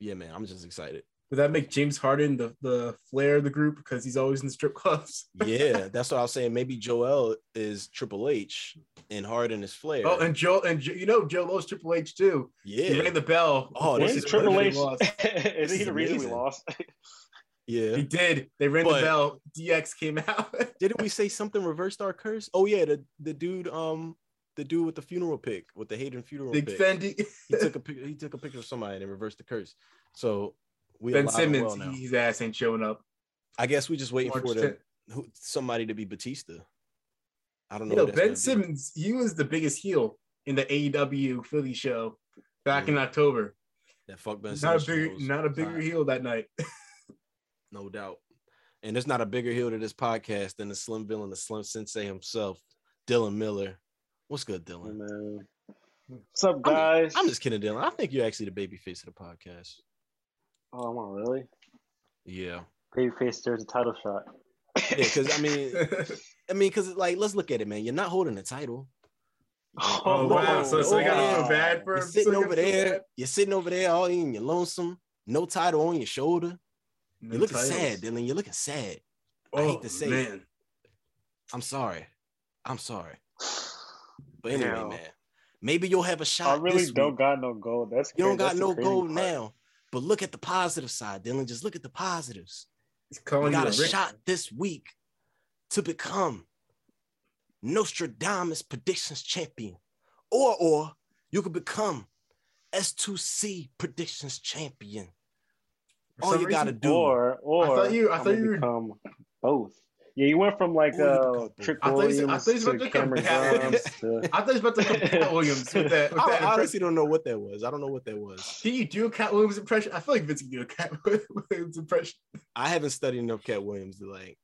yeah, man, I'm just excited. Would that make James Harden the, the flair of the group because he's always in the strip clubs? Yeah, that's what I was saying. Maybe Joel is Triple H and Harden is Flair. Oh, and Joe and Jo- you know Joe Lowe's Triple H too. He yeah, rang the bell. Oh, before this is Triple H? lost. Is he the reason we lost? yeah. He did. They rang But- the bell. DX came out. Didn't we say something reversed our curse? Oh yeah, the the dude, um, the dude with the funeral pic, with the Hayden funeral Big pic. Fendi. He took a pic- he took a picture of somebody and reversed the curse. So we Ben Simmons, well his ass ain't showing up. I guess we just waiting March for the who, somebody to be Batista. I don't know. You know, Ben gonna be. Simmons, he was the biggest heel in the AEW Philly show back in October. That fuck Ben Not a Simmons bigger, not a bigger Alright, heel that night. no doubt. And there's not a bigger heel to this podcast than the Slim Villain, the Slim Sensei himself, Dylan Miller. What's good, Dylan? Man. Hmm. What's up, I'm- guys? I'm just kidding, Dylan. I think you're actually the baby face of the podcast. Oh, am I really? Yeah. Babyface, there's a title shot. Yeah, because I mean, I mean, because like, let's look at it, man. You're not holding the title. Oh, oh wow. So, so you gotta yeah. feel bad for You're sitting So over there. bad? You're sitting over there, all in your lonesome, no title on your shoulder. No You're looking titles. sad, Dylan. You're looking sad. I Oh, hate to oh, say it. I'm sorry. I'm sorry. But anyway, Damn. man, maybe you'll have a shot. I really this don't week. got no gold. That's You don't got That's no gold part. now. But look at the positive side, Dylan. Just look at the positives. He's You calling got you a a shot this week to become Nostradamus predictions champion. Or or you could become S2C predictions champion. All you gotta reason- do. Or or I thought you- I thought you become both. Yeah, you went from like Or uh both. Trick I thought you Williams said- I thought you was to about to Cameron Cat Grimes to I thought he was about to come Katt Williams with that. With I, that I honestly don't know what that was. I don't know what that was. Can you do a Katt Williams impression? I feel like Vince can do a Katt Williams impression. I haven't studied enough Katt Williams to like.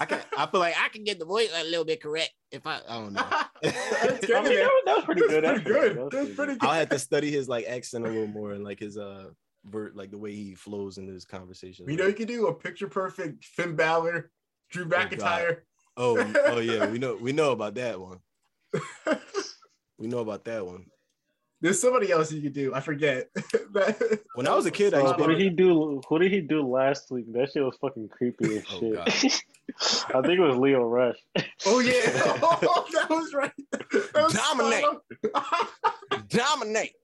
I can. I feel like I can get the voice a little bit correct if I. I don't know. That's good, I mean, that was, that was pretty good. That's pretty good. That was That's pretty good. I'll have to study his like accent a little more and like his uh vert, like the way he flows into his conversation. You know, you can do a picture perfect Finn Balor, Drew oh, McIntyre. Oh, oh yeah, we know we know about that one. We know about that one. There's somebody else you could do. I forget. That- When I was a kid, I used to who did he do? Who did he do last week? That shit was fucking creepy as Oh, shit. God. I think it was Lio Rush. oh yeah, oh, that was right. That was Dominate. spot dominate.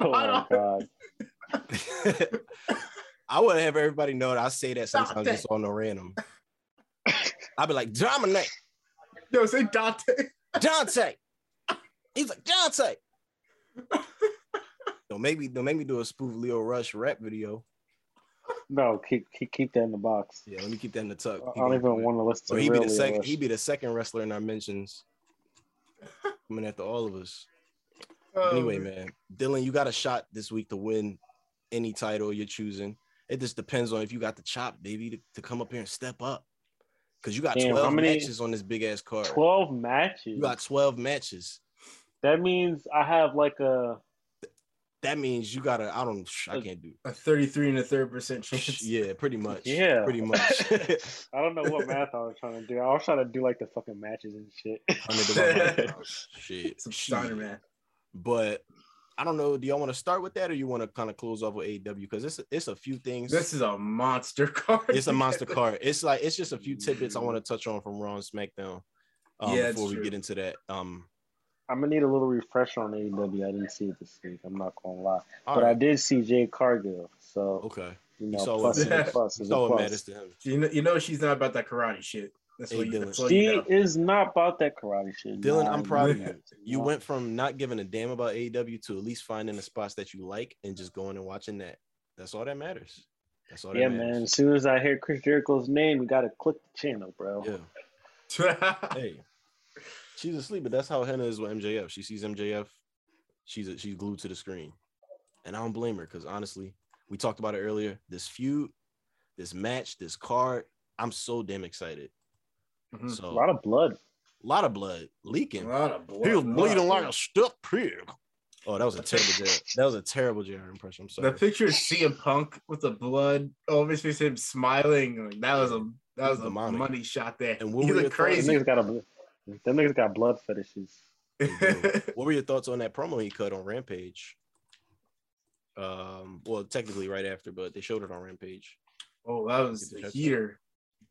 Oh my god. I would have everybody know that I say that sometimes Dante. just on the random. I'd be like dominate, Yo, say Dante. Dante. He's like Dante. Don't make me don't make me do a spoof Lio Rush rap video. No, keep keep keep that in the box. Yeah, let me keep that in the tuck. I don't even want to listen to Or he be the second. Rush. He be the second wrestler in our mentions. Coming after all of us. Um, Anyway, man, Dylan, you got a shot this week to win any title you're choosing. It just depends on if you got the chop, baby, to, to come up here and step up. Cause you got Damn, 12 many- matches on this big ass card. Twelve matches. You got 12 matches. That means I have like a That means you gotta, I don't I can't do A 33 and a third percent chance. yeah, pretty much. Yeah. Pretty much. I don't know what math I was trying to do. I was trying to do like the fucking matches and shit. Under the bubble. shit. Some shit. Steiner man. But I don't know. Do y'all want to start with that or you want to kind of close off with AEW? Because it's it's a few things. This is a monster card. it's a monster card. It's like it's just a few tidbits I want to touch on from Raw and SmackDown. Um, Yeah, it's before we true. get into that. Um, I'm gonna need a little refresher on AEW. I didn't see it this week. I'm not gonna lie, all but I did see Jade Cargill. So okay. you You saw plus what is a plus. is a So what plus. matters to him. You know, you know she's not about that karate shit. That's Hey, what you, Dylan. what She you is not about that karate shit. Dylan, Nah, I'm proud of you. You nah. went from not giving a damn about AEW to at least finding the spots that you like and just going and watching that. That's all that matters. That's all that Yeah, matters. man. As soon as I hear Chris Jericho's name, you gotta click the channel, bro. Yeah. hey, she's asleep, but that's how Hannah is with MJF. She sees MJF, she's a, she's glued to the screen, and I don't blame her because honestly, we talked about it earlier. This feud, this match, this card, I'm so damn excited. Mhm. So A lot of blood. A lot of blood a leaking. lot of blood. He was bleeding like a stuck pig. Oh, that was a terrible JR. That was a terrible JR impression. I'm sorry. The picture of CM Punk with the blood obviously his face, him smiling. Like, that was a that was a Demonic. money shot there. And what he were your looked thoughts? Them crazy. niggas got a. Them niggas got blood fetishes. what were your thoughts on that promo he cut on Rampage? Um, well, technically right after, but they showed it on Rampage. oh, that was a heater.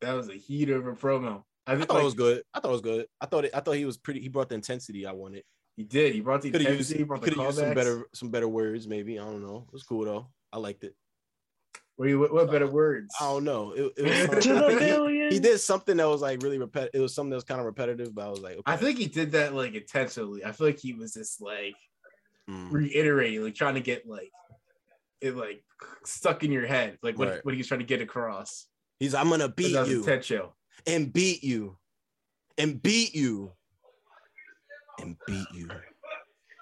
That was a heater of a promo. I I thought like, it was good. I thought it was good. I thought it, I thought he was pretty. He brought the intensity I wanted. he did. He brought the Could have used, intensity. He brought the used some better some better words. Maybe I don't know. It was cool though. I liked it. What, you- what, what better words? I don't know. It, it was To the he- He, did something that was like really repetitive. It was something that was kind of repetitive, but I was like, okay. I think he did that like intentionally. I feel like he was just like Mm. reiterating, like trying to get like it like stuck in your head, like what, Right. what he was trying to get across. he's. I'm gonna beat that was you intentional. And beat you and beat you and beat you.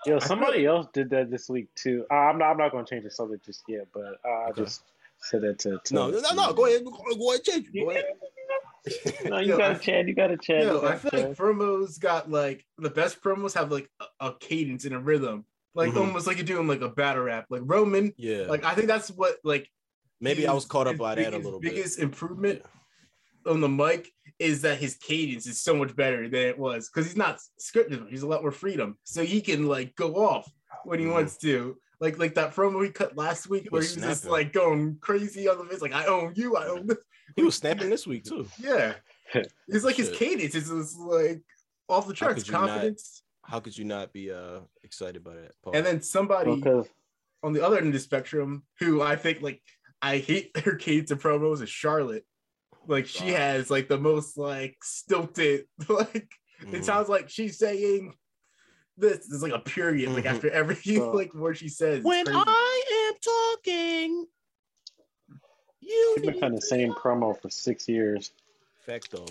Yo, somebody else did that this week too. Uh, I'm not. I'm not gonna change the subject just yet, but uh, I just said that to. to No, no, no. Go ahead. Go, go ahead. Change it. Go ahead. No, you Yo, got I- to Chad. You got a chance. Yo, you I gotta feel Chad. like promos got like the best promos have like a, a cadence and a rhythm, like Mhm. almost like you're doing like a battle rap. Like Roman, Yeah. like I think that's what like Maybe I was caught up by that a biggest- little bit. Biggest improvement on the mic is that his cadence is so much better than it was because he's not scripted. He's a lot more freedom, so he can like go off when he Mhm. wants to. Like like that promo he cut last week He where was he was just like going crazy on the face, like I own you, I own this. He was snapping this week too. Yeah, it's like his cadence is just like off the How charts, could you not- confidence. How could you not be uh excited by that? Paul? And then somebody because on the other end of the spectrum who I think like I hate her cadence of promos is Charlotte. Like she has like the most like stilted like Mhm. it sounds like she's saying this is like a period like after every like word she says. When crazy. I am talking, you she's been need cutting the same promo for six years. fact though.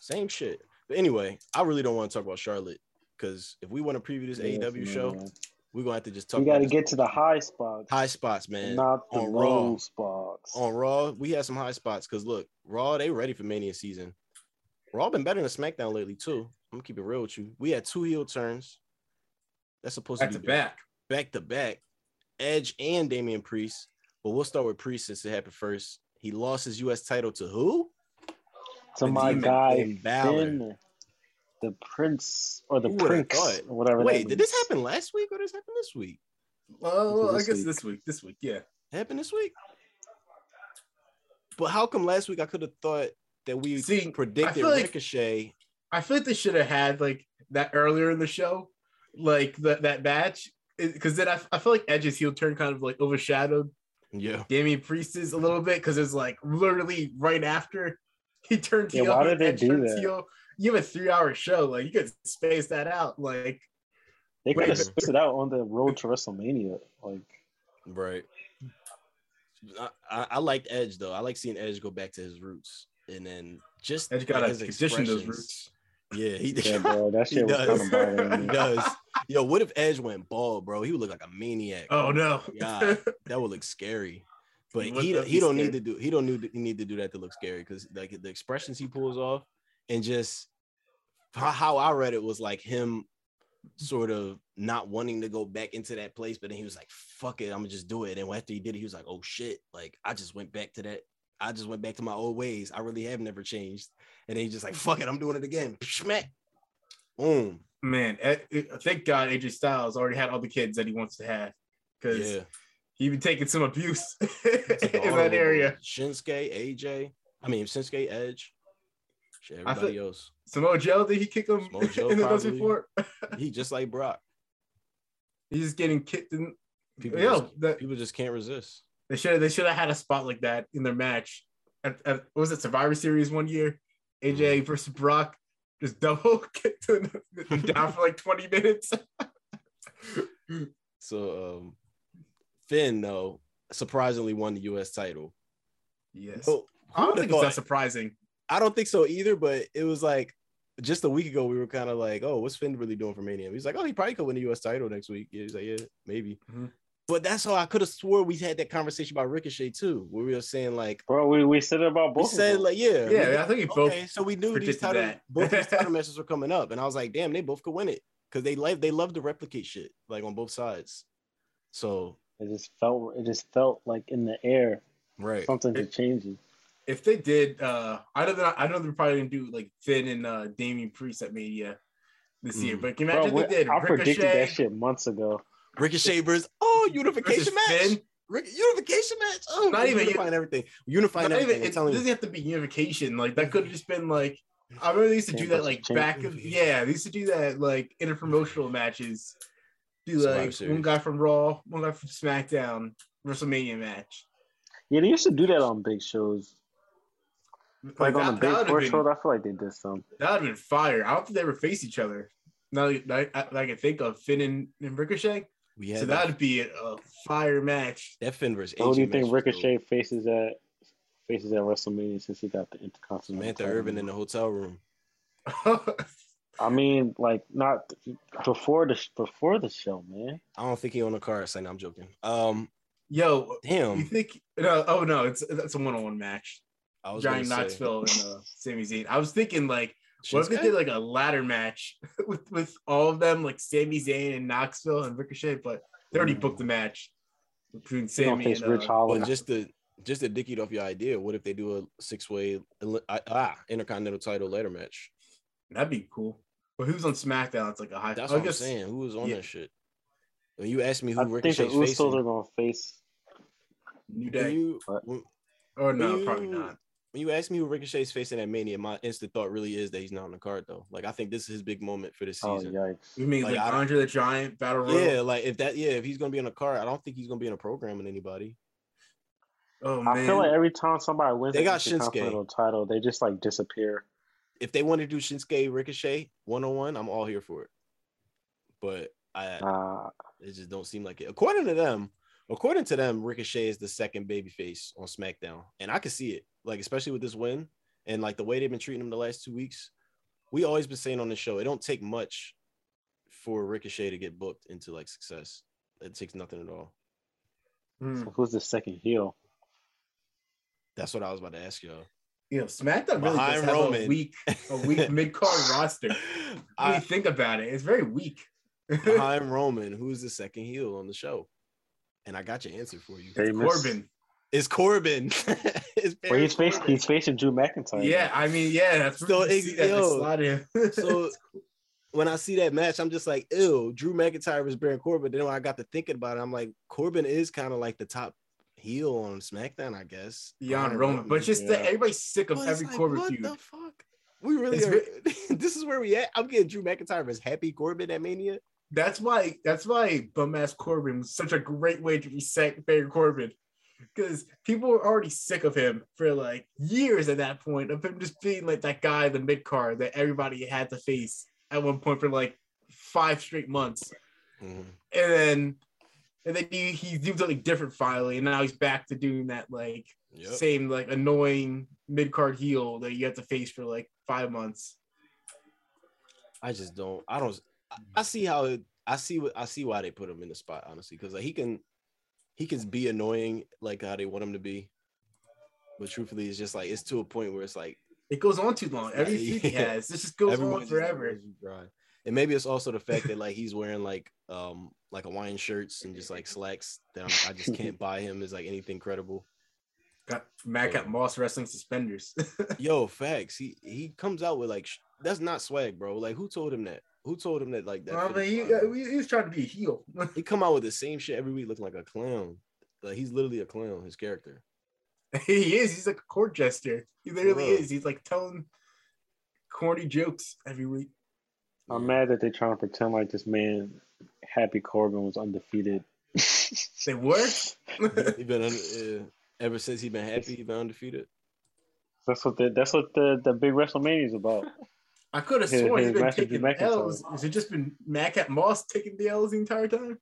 Same shit. But anyway, I really don't want to talk about Charlotte because if we want to preview this Yes, AEW show, man. We're gonna have to just talk. We got to get to the high spots, high spots, man. not the on low Raw. spots. on Raw, we had some high spots because look, Raw, they ready for Mania season. Raw been better than SmackDown lately too. I'm gonna keep it real with you. We had two heel turns. That's supposed back to to be back. back to back. Edge and Damian Priest. But we'll start with Priest since it happened first. He lost his U.S. title to who? to The my demon guy Finn Balor. Finn, the Prince or the Who Prince, or whatever. that Wait, did this happen last week or this happened this week? Oh, I guess week. this week. This week, yeah. It happened this week. But how come last week I could have thought that we See, I predicted feel like- Ricochet? I feel like they should have had like that earlier in the show, like that that match, because then I, I feel like Edge's heel turn kind of like overshadowed Yeah. Damian Priest's a little bit because it's like literally right after he turned Yeah, heel. why did they Edge do that? heel. You have a three-hour show, like you could space that out. Like They could have Wait, spaced it out on the road to WrestleMania. Like Right. I, I, I liked Edge though. I like seeing Edge go back to his roots, and then just Edge gotta his condition those roots. Yeah, he yeah, bro, that he shit was kind does. of he does. Yo, what if Edge went bald, bro? He would look like a maniac. Oh no. God, that would look scary. But He he he don't need to do he don't need to, need to do that to look scary because like the expressions he pulls off and just how, I read it was like him sort of not wanting to go back into that place, but then he was like, "Fuck it, I'm gonna just do it." And after he did it, he was like, "Oh shit!" Like I just went back to that. I just went back to my old ways. I really have never changed. And then he's just like, "Fuck it, I'm doing it again." Smack. Boom. Man, eh, thank God AJ Styles already had all the kids that he wants to have because Yeah. he been taking some abuse in that area. Shinsuke, AJ. I mean Shinsuke, Edge. Shit, everybody feel- else. Samoa Joe, did he kick him Joe in the probably. before? He just like Brock. He's just getting kicked in. People, Yo, just, that, people just can't resist. they should they should have had a spot like that in their match. At, at, what was it Survivor Series one year? AJ Mm-hmm. versus Brock just double kicked him down for like 20 minutes. So um Finn though surprisingly won the US title. Yes. I don't think it's that surprising. I don't think so either, but it was like just a week ago we were kind of like, oh, what's Finn really doing for Mania? He's like, oh, he probably could win the US title next week. Yeah, he's like, yeah, maybe. Mhm. But that's how I could have swore we had that conversation about Ricochet too, where we were saying like, Bro, we, we said it about both. We said like, yeah, we- Yeah, I think we both okay, so we knew these predicted title, that. both these title matches were coming up, and I was like, damn, they both could win it because they like they love to replicate shit like on both sides. So it just felt it just felt like in the air right, something to change it. If they did, uh, I know that I know they're probably gonna do like Finn and uh, Damian Priest at Mania this year. Mm. But can you Bro, imagine what- if they did I predicted that shit months ago. Ricochet versus oh unification versus match, Finn? Unification match. Oh, Not even- unifying everything, unifying Not everything. even, it doesn't you, have to be unification. Like that could have just been like I remember they used to do that like Championship back of yeah, they used to do that like interpromotional matches. Do Survivor like one guy from Raw, one guy from SmackDown, WrestleMania match. Yeah, they used to do that on big shows. Like on the that, big that would four have shows, I feel like they did some. that would've been fire. I don't think they ever face each other. Now that I, that I can think of Finn and, and Ricochet. we had so that, that'd be a, a fire match. that Finn versus So who do you think match was dope. Ricochet faces at faces at WrestleMania since he got the Intercontinental? Samantha title? Irvin in the hotel room. I mean, like not before the before the show, man. I don't think he on the card. Saying I'm joking. Um, Yo, you think no? Oh no, it's that's a one-on-one match. I was Johnny gonna say, Knoxville and uh, Sami Zayn. I was thinking like, what if they Shinsuke? did like a ladder match with with all of them, like Sami Zayn and Knoxville and Ricochet? But they already booked the match between Sami gonna Sammy face and Ridge uh, Holland. But just to just to dick it off your idea, what if they do a six way ah intercontinental title ladder match? that'd be cool. But who's on SmackDown? It's like a high. That's I what guess- I'm saying. Who was on yeah. that shit? When you asked me who I think the Ricochet's Usos facing, are gonna face. New Day. you What? when, Oh no, you- probably not. When you ask me who Ricochet's facing at Mania, my instant thought really is that he's not on the card though. Like I think this is his big moment for this Oh season. yikes! You mean Like, like, I don't- Andre the Giant Battle Royal? yeah, like if that yeah, if he's gonna be on the card, I don't think he's gonna be in a program with anybody. Oh man. I feel like every time somebody wins They the got Shinsuke. Intercontinental title, they just like disappear. If they want to do Shinsuke Ricochet one on one, I'm all here for it. But I Uh, It just don't seem like it. According to them, according to them, Ricochet is the second babyface on SmackDown, and I can see it. Like especially with this win and like the way they've been treating him the last two weeks. We always been saying on the show, it don't take much for Ricochet to get booked into like success. It takes nothing at all. Hmm. so who's the second heel? That's what I was about to ask y'all. You know, SmackDown really Behind does have Roman. a weak, a weak mid card roster. When I, you think about it, it's very weak. I'm Roman, who's the second heel on the show? And I got your answer for you. Sheamus. Corbin. It's Corbin. it's Well, he's facing Corbin. he's facing Drew McIntyre. Yeah, I mean, yeah, that's So, where you ex- see that yo, so when I see that match, I'm just like, ew, Drew McIntyre was Baron Corbin. Then when I got to thinking about it, I'm like, Corbin is kind of like the top heel on SmackDown, I guess. beyond Behind Roman, but just that yeah. everybody's sick of But every like, Corbin what feud. the fuck? We really It's are. this is where we at. I'm getting Drew McIntyre as happy Corbin at Mania. That's why that's why bum ass Corbin was such a great way to reset Baron Corbin. Because people were already sick of him for like years at that point, of him just being like that guy in the mid card that everybody had to face at one point for like five straight months. Mhm. And then and then he, he did something different finally, and now he's back to doing that like Yep. same like annoying mid card heel that you have to face for like five months. I just don't. I don't. I- I see how it, I see what I see why they put him in the spot, honestly, because like he can he can be annoying like how they want him to be. But truthfully, it's just like it's to a point where it's like It goes on too long. Every Yeah. he has, this just goes everyone on just forever. knows you dry. And maybe it's also the fact that like he's wearing like um like Hawaiian shirts and just like slacks that I'm, I just can't buy him as like anything credible. Got Madcap Moss wrestling suspenders. Yo, facts. He he comes out with like sh- that's not swag, bro. Like who told him that? Who told him that like that? well, I mean, he, he, he was trying to be a heel. he come out with the same shit every week, looking like a clown. Like he's literally a clown. His character. he is. He's like a court jester. He literally real. is. He's like telling corny jokes every week. I'm mad that they're trying to pretend like this man, Happy Corbin, was undefeated. They were. He been un- uh, ever since he been happy. He been undefeated. That's what the that's what the, the big WrestleMania is about. I could have sworn his he's been match with taking McIntyre. L's. Has it just been Madcap Moss taking the L's the entire time?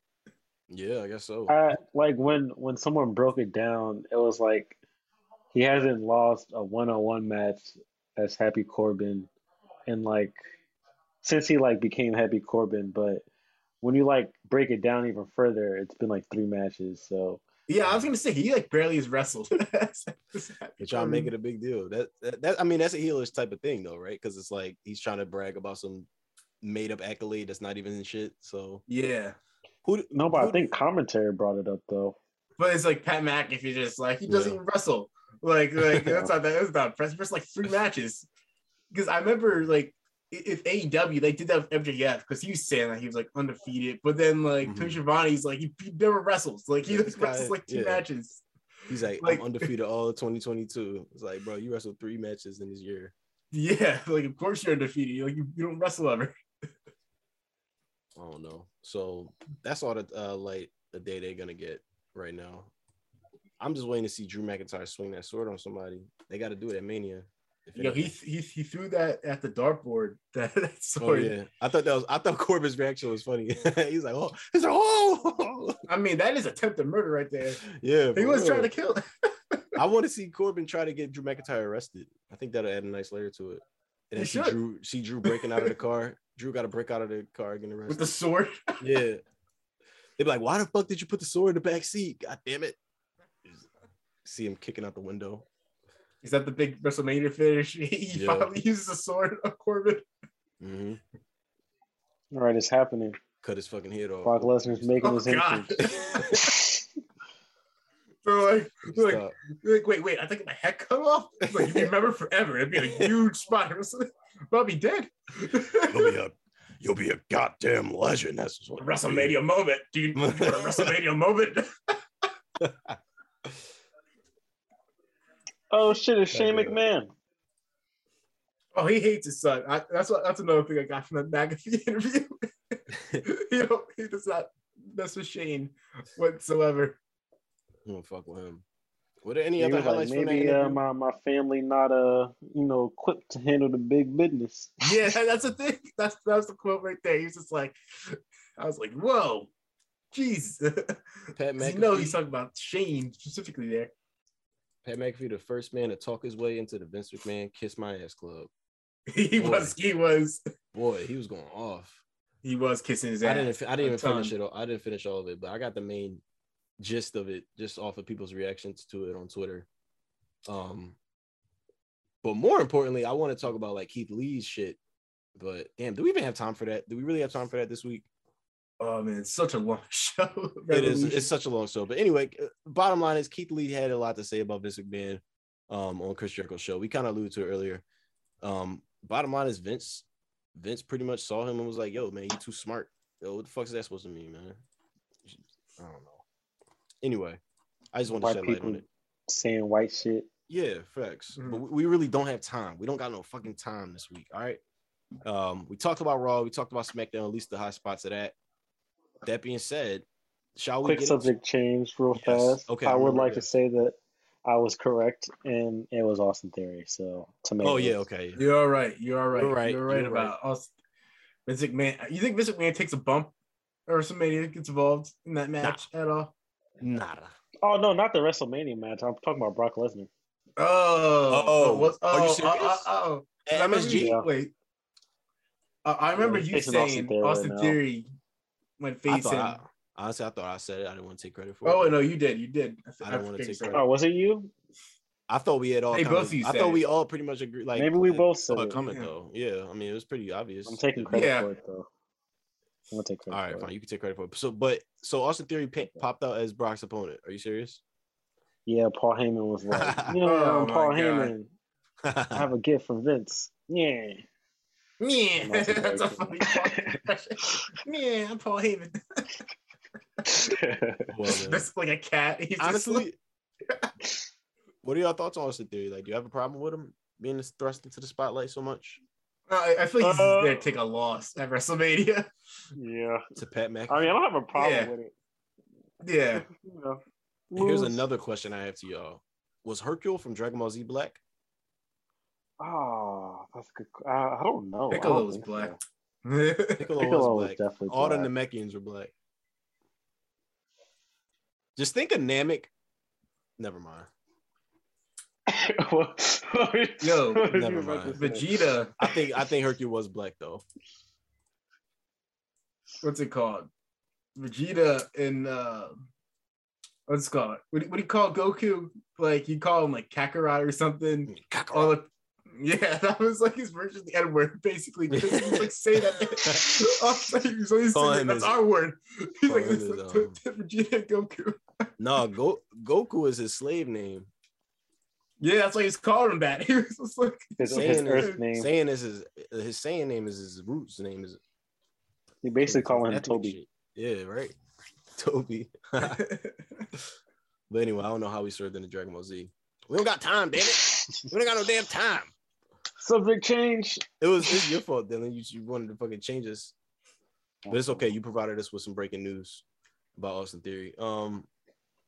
Yeah, I guess so. I like when when someone broke it down, it was like he hasn't lost a one on one match as Happy Corbin and like since he like became Happy Corbin, but when you like break it down even further, it's been like three matches. So Yeah, I was gonna say he like barely has wrestled. They try to make it a big deal. That, that that I mean, that's a heelish type of thing, though, right? Because it's like he's trying to brag about some made up accolade that's not even shit. So Yeah, who? no, but I think commentary brought it up though. but it's like Pat McAfee just like he doesn't Yeah. even wrestle. Like like that's not that. That's about press. Press like three matches. Because I remember like i- if AEW they did that with MJF because he was saying that he was like undefeated, but then like Mhm. Tony Schiavone's like he, he never wrestles. Like he Yeah, just wrestles like two yeah. matches. He's like, Like- I'm undefeated all of 2022. It's like, bro, you wrestled three matches in this year. Yeah, like of course you're undefeated. Like you, you don't wrestle ever. I don't know. So that's all the uh like the day they're gonna get right now. I'm just waiting to see Drew McIntyre swing that sword on somebody. They got to do it at Mania. You know, he, he he threw that at the dartboard. That, that Oh yeah, I thought that was. I thought Corbin's reaction was funny. he's like, oh, he's like, oh, I mean, that is attempted murder right there. yeah. He was real. trying to kill. I want to see Corbin try to get Drew McIntyre arrested. I think that'll add a nice layer to it. And then see. Drew, see Drew breaking out of the car. Drew got to break out of the car getting arrested. with the sword. yeah. They'd be like, why the fuck did you put the sword in the back seat? God damn it. See him kicking out the window. Is that the big WrestleMania finish? He Yeah. finally uses the sword of Corbin. hmm All right, it's happening. Cut his fucking head off. Brock Lesnar's making Oh his god. entrance. so like, like, Stop. like, wait, wait, I think my head cut off. Like, you remember forever. It'd be a huge spot. I'll be dead. You'll be a, you'll be a goddamn legend. That's what WrestleMania moment, dude. You want a WrestleMania moment. Oh shit, it's Shane McMahon. Oh, he hates his son. I, that's what. That's another thing I got from the McAfee interview. you know, he does not mess with Shane whatsoever. I'm gonna fuck with him. Were there any He other was like, highlights from that maybe uh, my, my family not uh you know equipped to handle the big business. Yeah, that's the thing. That's that's the quote right there. He's just like, I was like, whoa, jeez. Pat 'Cause you know he's talking about Shane specifically there. Pat McAfee, the first man to talk his way into the Vince McMahon Kiss My Ass Club. He Boy. was, he was, Boy, he was going off. he was kissing his ass. I didn't. I didn't even finish it. All. I didn't finish all of it, but I got the main gist of it just off of people's reactions to it on Twitter. Um, but more importantly, I want to talk about like Keith Lee's shit. But damn, do we even have time for that? Do we really have time for that this week? Oh man, it's such a long show. It is. It's such a long show. But anyway, uh, bottom line is Keith Lee had a lot to say about Vince McMahon um, on Chris Jericho's show. We kind of alluded to it earlier. Um, bottom line is Vince. Vince pretty much saw him and was like, "Yo, man, you too smart. Yo, what the fuck is that supposed to mean, man?" I don't know. Anyway, I just want to White shed light people on it. saying white shit. Yeah, facts. Mhm. But we we really don't have time. We don't got no fucking time this week. All right. Um, we talked about Raw. We talked about SmackDown. At least the high spots of that. That being said, shall we Quick get subject change real Yes. fast. Okay, I I would remember like to say that I was correct and it was Austin Theory. So tomatoes. Oh yeah, okay. You're all right. You're all right. You're right, You're right you're right. about us. Vince McMahon. You think Vince McMahon takes a bump or somebody gets involved in that match at all? Nada. Oh no, not the WrestleMania match. I'm talking about Brock Lesnar. Oh, Oh, what's, are you oh, serious? Oh, oh, oh. I remember MSG? you- Yeah. Wait. Uh, I remember he's you facing Austin saying Theory Austin now. Theory went I facing. thought I, honestly, I thought I said it. I didn't want to take credit for oh it. no, you did. You did. I don't wanna take so. credit. Oh, was it you? I thought we had all. Hey, kind both of- of you I said thought it. we all pretty much agree. Like Maybe we uh, both saw said it it. coming Yeah. though. Yeah, I mean it was pretty obvious. I'm taking credit Yeah. for it though. I'm gonna take credit. For it. All right, for fine. It. You can take credit for it. So, but so Austin Theory pa- popped out as Brock's opponent. Are you serious? Yeah, Paul Heyman was like, "Yeah, Oh I'm Paul God. Heyman. I have a gift from Vince." Yeah. Yeah, That's a that's a very funny good- fucking impression. Yeah, I'm Paul Heyman. Well, then. That's like a cat. He's just Honestly, what are your thoughts on Austin Theory? Like, do you have a problem with him being thrust into the spotlight so much? I, I feel like he's Uh, there to take a loss at WrestleMania. yeah. To Pat McAfee. I mean, I don't have a problem Yeah. with it. Yeah. You know, Here's another question I have to y'all: Was Hercule from Dragon Ball Z black? Oh, that's a good. qu- I, I don't know. I Piccolo don't was black. so. Piccolo, Piccolo was was black. definitely All the black. Namekians were black. Just think of Namek. Never mind. What- Yo, what never mind. Vegeta, I think I think Hercule was black though. what's it called? Vegeta and uh what's it called? What, do- what do you call Goku? Like you call him like Kakarot or something? All the yeah, that was like his version of the N word, basically. Because he was like say that. Oh, he was always saying, that's his- our word. He's like him this his, to, um, to Vegeta and Goku. No, Go, Goku is his slave name. Yeah, that's why he's calling him that. He was just like His, his Saying Earth is, name. saying is his his saying name is his roots name is You basically calling him Toby. shit. Yeah, right. Toby. but anyway, I don't know how we served in the Dragon Ball Z. We don't got time, damn it. We don't got no damn time. Subject change. It was it's your fault, Dylan. You, you wanted to fucking change us. But it's okay. You provided us with some breaking news about Austin Theory. Um,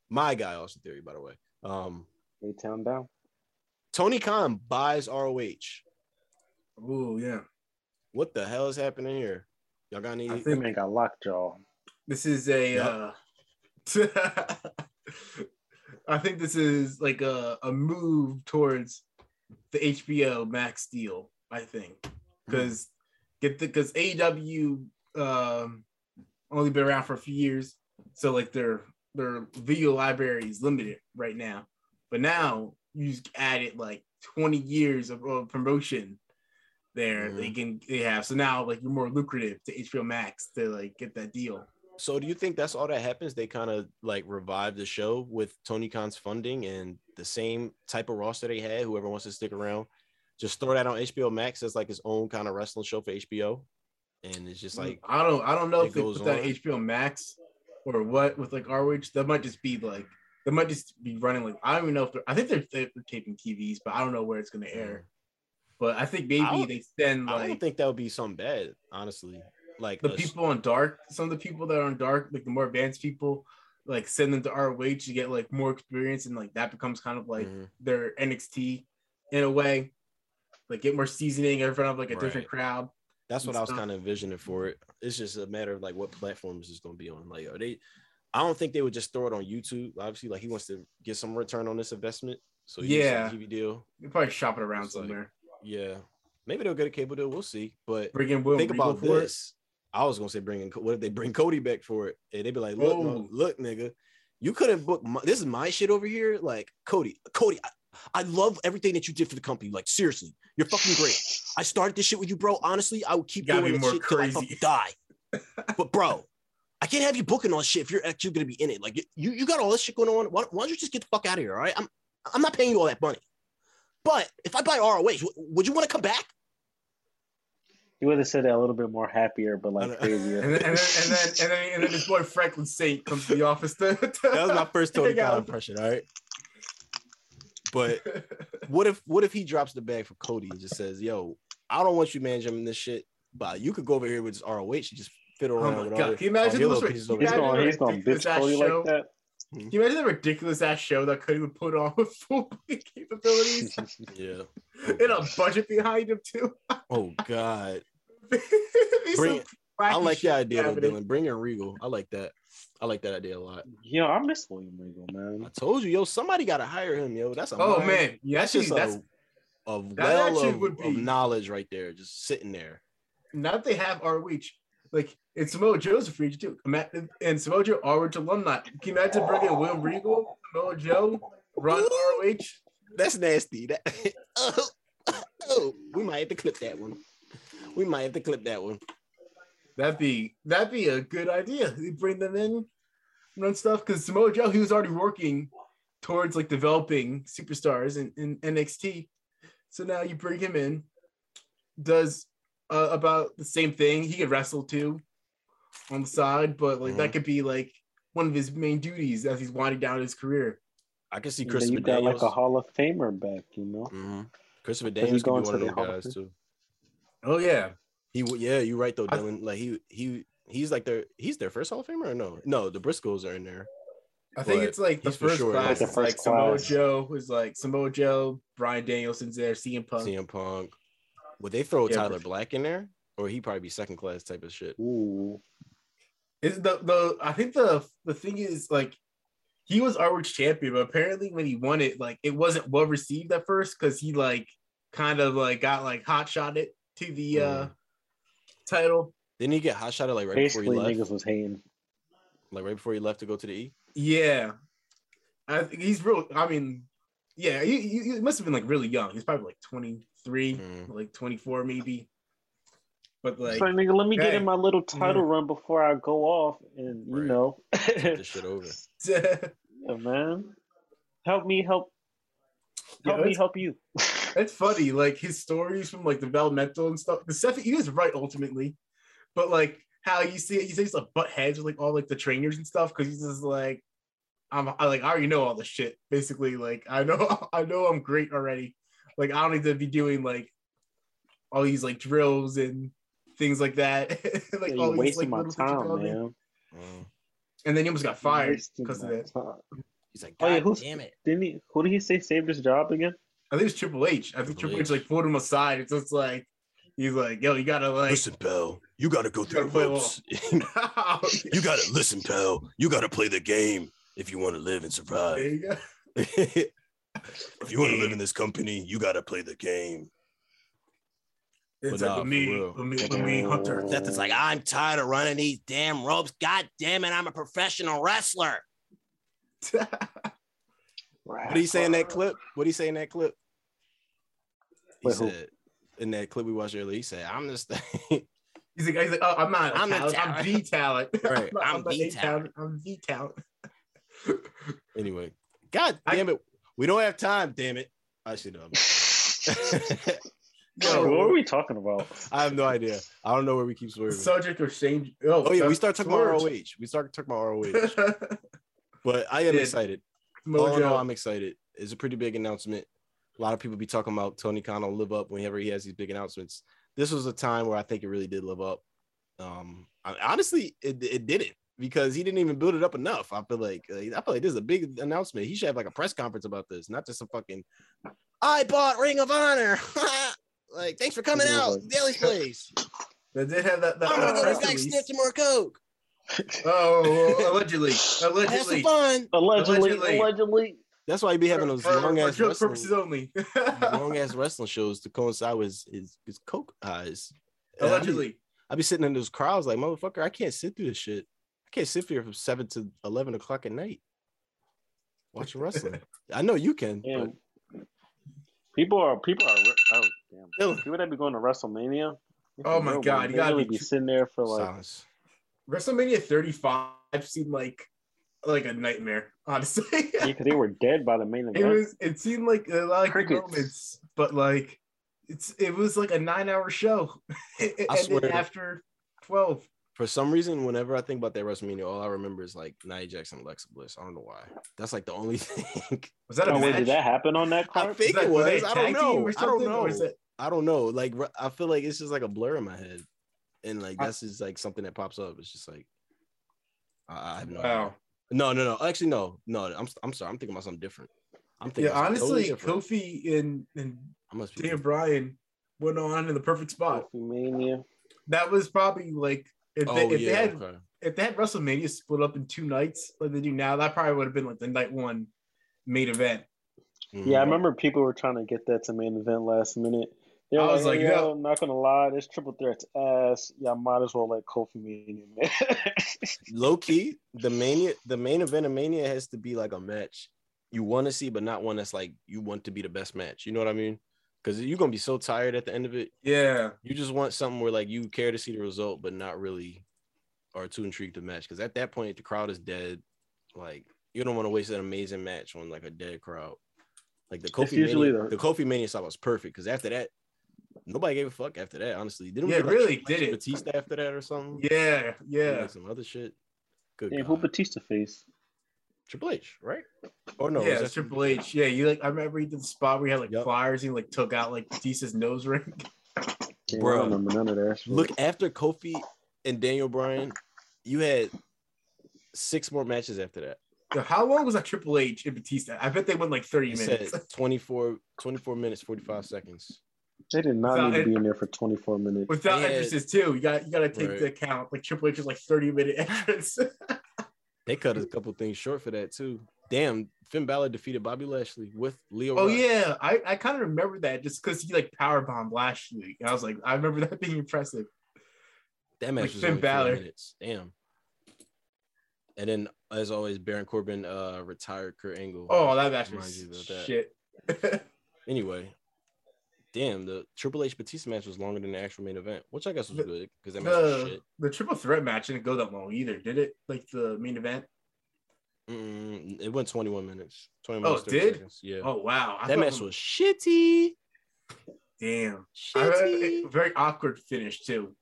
my guy, Austin Theory, by the way. Um, A town down. Tony Khan buys ROH. Ooh, yeah. What the hell is happening here? Y'all got any? I That think man got lockjaw. this is a Yup. uh I think this is like a, a move towards the HBO Max deal, I think. Because get the because AEW um only been around for a few years. So like their their video library is limited right now. But now you just added like 20 years of, of promotion there Mhm. they can they have. So now like you're more lucrative to HBO Max to like get that deal. So do you think that's all that happens? They kind of like revive the show with Tony Khan's funding and the same type of roster they had. Whoever wants to stick around, just throw that on HBO Max as like his own kind of wrestling show for HBO, and it's just mm, like I don't I don't know if they goes put that on. HBO Max or what with like ROH. That might just be like they might just be running like I don't even know if they're I think they're, they're taping TVs, but I don't know where it's gonna air. Mm. But I think maybe don't- they send I don't think that would be something bad, honestly. Like the a- people on Dark, some of the people that are on Dark, like the more advanced people, like send them to ROH to get like more experience, and like that becomes kind of like Mhm. their NXT in a way. Like get more seasoning in front of like a different crowd. That's what and I was kind of envisioning for it. It's just a matter of like what platforms is going to be on. Like, are they? I don't think they would just throw it on YouTube. Obviously, like he wants to get some return on this investment, so he gets a Yeah. TV deal. You probably shop it around It's like- somewhere. Yeah, maybe they'll get a cable deal. We'll see. But Bring in Will think about this. I was gonna say bringing. What if they bring Cody back for it? And they'd be like, "Look, no, Oh. look, nigga, you couldn't book. My, this is my shit over here. Like Cody, Cody, I, I love everything that you did for the company. Like seriously, you're fucking great. I started this shit with you, bro. Honestly, I would keep doing this shit till I crazy. fucking die. but bro, I can't have you booking all this shit if you're actually gonna be in it. Like you, you got all this shit going on. Why, why don't you just get the fuck out of here? All right, I'm, I'm not paying you all that money. But if I buy ROH, would you want to come back? He would have said that a little bit more happier, but like uh, crazier. And then, and then, and then, and then, and then his boy Franklin Saint comes to the office. To, to That was my first Tony Khan impression. All right. But what if what if he drops the bag for Cody and just says, "Yo, I don't want you managing this shit, but you could go over here with this ROH and just fiddle Oh around my with God. all the, Can you imagine all your those little ra- pieces can you He's imagine going, he's going ridiculous bitch ass Cody show. like that. Hmm. Can you imagine the ridiculous ass show that Cody would put on with full capabilities Yeah. and a budget behind him too? Oh God. Be Bring. I like shit the idea though, happening. Dylan. Bring in Regal. I like that. I like that idea a lot. Yo, I miss William Regal, man. I told you, yo, somebody got to hire him, yo. That's a Oh mind- man, yeah, that's actually, just that's a, a that well of, would of knowledge right there, just sitting there. now that they have ROH, Like and Samoa Joe's a free agent too. Ima- And Samoa Joe Orange alumni. Can you imagine bringing William Regal, Samoa Joe, run ROH? That's nasty. That oh, oh, we might have to clip that one. We might have to clip that one. That'd be that'd be a good idea. You bring them in, run stuff because Samoa Joe he was already working towards like developing superstars in, in NXT. So now you bring him in, does uh, about the same thing. He could wrestle too on the side, but like that Mhm. could be like one of his main duties as he's winding down his career. I can see Then Christopher you got like a Hall of Famer back, you know. Mhm. Christopher Does he Daniels go could be one of into those the guys too. Oh yeah, He yeah, you're right though, I- Dylan. like he he he's like their he's their first Hall of Famer or no? No, the Briscoes are in there. I think it's like the first sure, class. like the is like first Samoa. Joe was like Samoa Joe, Bryan Danielson's there, CM Punk. CM Punk. Would they throw Yeah, Tyler Black in there, or he'd probably be second class type of shit? Ooh, Is the the I think the the thing is like he was ROH champion, but apparently when he won it, like it wasn't well received at first because he like kind of like got like hot shotted to the uh title. Didn't he get hot shotted like right basically before he niggas left? was hating. Like right before he left to go to the E. Yeah, I he's real. I mean, yeah, he, he, he must have been like really young. He's probably like twenty three, Mm. like twenty four maybe. But like, It's nigga, let me get in my little title run before I go off, and you Right. know, Take this shit over. Yeah, man, help me help, Yeah, help me help you. It's funny, like his stories from like developmental and stuff. The stuff he was right ultimately, but like how you see it, you see he's like butt heads with like all like the trainers and stuff because he's just like, I'm I like I already know all the shit. Basically, like I know I know I'm great already. Like I don't need to be doing like all these like drills and things like that. like Yeah, all you these wasting like my little time, man. Mm. And then he almost got fired because of that. time. He's like, Oh, yeah, who's- damn it. Didn't he? Who did he say saved his job again? I think it's Triple H. I think Triple Triple H H. like pulled him aside. It's just like he's like, yo, you gotta like Listen, pal, you gotta go through gotta the ropes. you gotta listen, pal. You gotta play the game if you want to live and There survive. you go. if you want to live in this company, you gotta play the game. It's But like nah, with me, for with me, with me, Hunter. Seth is like, I'm tired of running these damn ropes. God damn it, I'm a professional wrestler. What did you say in that clip? What did you say in that clip? He Wait, who? said in that clip we watched earlier, he said, I'm just He's like, he's like, oh, I'm not. I'm I'm the talent. I'm talent. the talent. Right, not- I'm not the a talent. I'm the talent. anyway. God I- damn it. We don't have time, damn it. Actually, no. Yo, what are we talking about? I have no idea. I don't know where we keep The swerving. subject of shame. Oh, Oh yeah, we start talking about. ROH. We start talking about ROH. But I am Yeah. excited. All in all, I'm excited. It's a pretty big announcement. A lot of people be talking about Tony Khan will live up whenever he has these big announcements. This was a time where I think it really did live up. Um, I, honestly, it, it didn't because he didn't even build it up enough. I feel like uh, I feel like this is a big announcement. He should have like a press conference about this, not just a fucking. I bought Ring of Honor. like, thanks for coming out, like- Daily's Place. They did have that. that I'm gonna uh, go to press back release. sniff some more coke. Oh, allegedly, Have some allegedly. fun. Allegedly, Allegedly. allegedly. That's why he be having those long ass joke wrestling. purposes only. long ass wrestling shows to coincide with his his, his coke eyes. And I be- I be sitting in those crowds like motherfucker. I can't sit through this shit. I can't sit here from seven to eleven o'clock at night watching wrestling. I know you can. Yeah. People are people are oh damn. Dylan. People that be going to WrestleMania. Oh my God, man. you gotta really be be sitting there for like silence. WrestleMania 35 seemed like like a nightmare, honestly. yeah, because they were dead by the main event. it event. was it seemed like a lot of good Crickets. moments, but like it's it was like a nine hour show. and then swear. after 12. For some reason, whenever I think about that WrestleMania, all I remember is like Nia Jackson, and Alexa Bliss. I don't know why. That's like the only thing. Was that a Oh, wait, match? did that happen on that I think that- it were they was. a I don't tag team know. I don't something, or is know. it- I don't know. Like I feel like it's just like a blur in my head, and like I- that's just like something that pops up. It's just like I, I have no. Wow. idea. No, no, no. Actually, no, no. I'm I'm sorry. I'm thinking about something different. I'm thinking. Yeah, about something totally honestly, different. Kofi and and I must be. Daniel Bryan went on in the perfect spot. Mania. That was probably like if Oh they, if yeah. they had okay. if they had WrestleMania split up in two nights like they do now, that probably would have been like the night one main event. Mhm. Yeah, I remember people were trying to get that to main event last minute. Yeah, I was like, like, yo, yo. I'm not gonna lie, this triple threat's ass. Y'all might as well let Kofi Mania, man. Low key, the mania, the main event of Mania has to be like a match you want to see, but not one that's like you want to be the best match. You know what I mean? Because you're gonna be so tired at the end of it. Yeah. You just want something where like you care to see the result, but not really are too intrigued to match. Because at that point, the crowd is dead. Like you don't want to waste an amazing match on like a dead crowd. Like the Kofi usually Mania, the- the Kofi Mania style was perfect because after that, nobody gave a fuck after that. Honestly, didn't Yeah, get, like, really Triple H did it. Batista after that or something? Yeah. Yeah. Like, some other shit. Good. Damn, God. who Batista face? Triple H, right? Or no? yeah, was it's that- Triple H. Yeah, you like I remember he did the spot where he had like Yup. pliers he like took out like Batista's nose ring. Damn, Bro. I don't remember none of that shit. Look after Kofi and Daniel Bryan, you had six more matches after that. Yo, how long was that Triple H and Batista? I bet they went like 30 It minutes. said 24, 24 minutes, 45 seconds. They did not Without need to be in there for 24 minutes. Without Yeah. entrances too. You got you gotta take Right. the account. Like Triple H is like 30 minute entrance. They cut a couple things short for that too. Damn, Finn Balor defeated Bobby Lashley with Lio. oh Rush. yeah. I, I kind of remember that just because he like power bombed Lashley. And I was like, I remember that being impressive. that match like was Finn only four Balor. minutes. Damn. And then, as always, Baron Corbin uh retired Kurt Angle. Oh, that match was you about that. shit. Anyway, damn, the Triple H Batista match was longer than the actual main event, which I guess was The- good because that match was the, shit. the triple threat match didn't go that long either, did it? Like the main event? Mm, it went 21 minutes. 20 Oh, minutes, it 30 did? seconds. Yeah. Oh wow. I that match the- was shitty. damn. I, Shitty. very awkward finish too.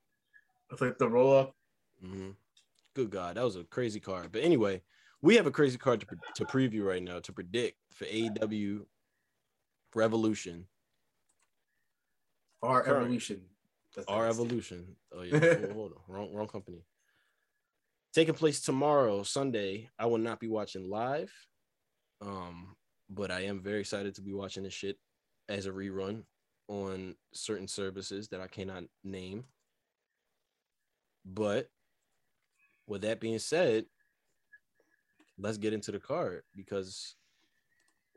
With like the roll up. Mhm. Good God, that was a crazy card. But anyway, we have a crazy card to, pre- to preview right now to predict for AEW Revolution. Our Current. evolution. Our. Evolution. Oh yeah, hold, hold on, wrong, wrong company. Taking place tomorrow, Sunday. I will not be watching live, um, but I am very excited to be watching this shit as a rerun on certain services that I cannot name. But with that being said, let's get into the card because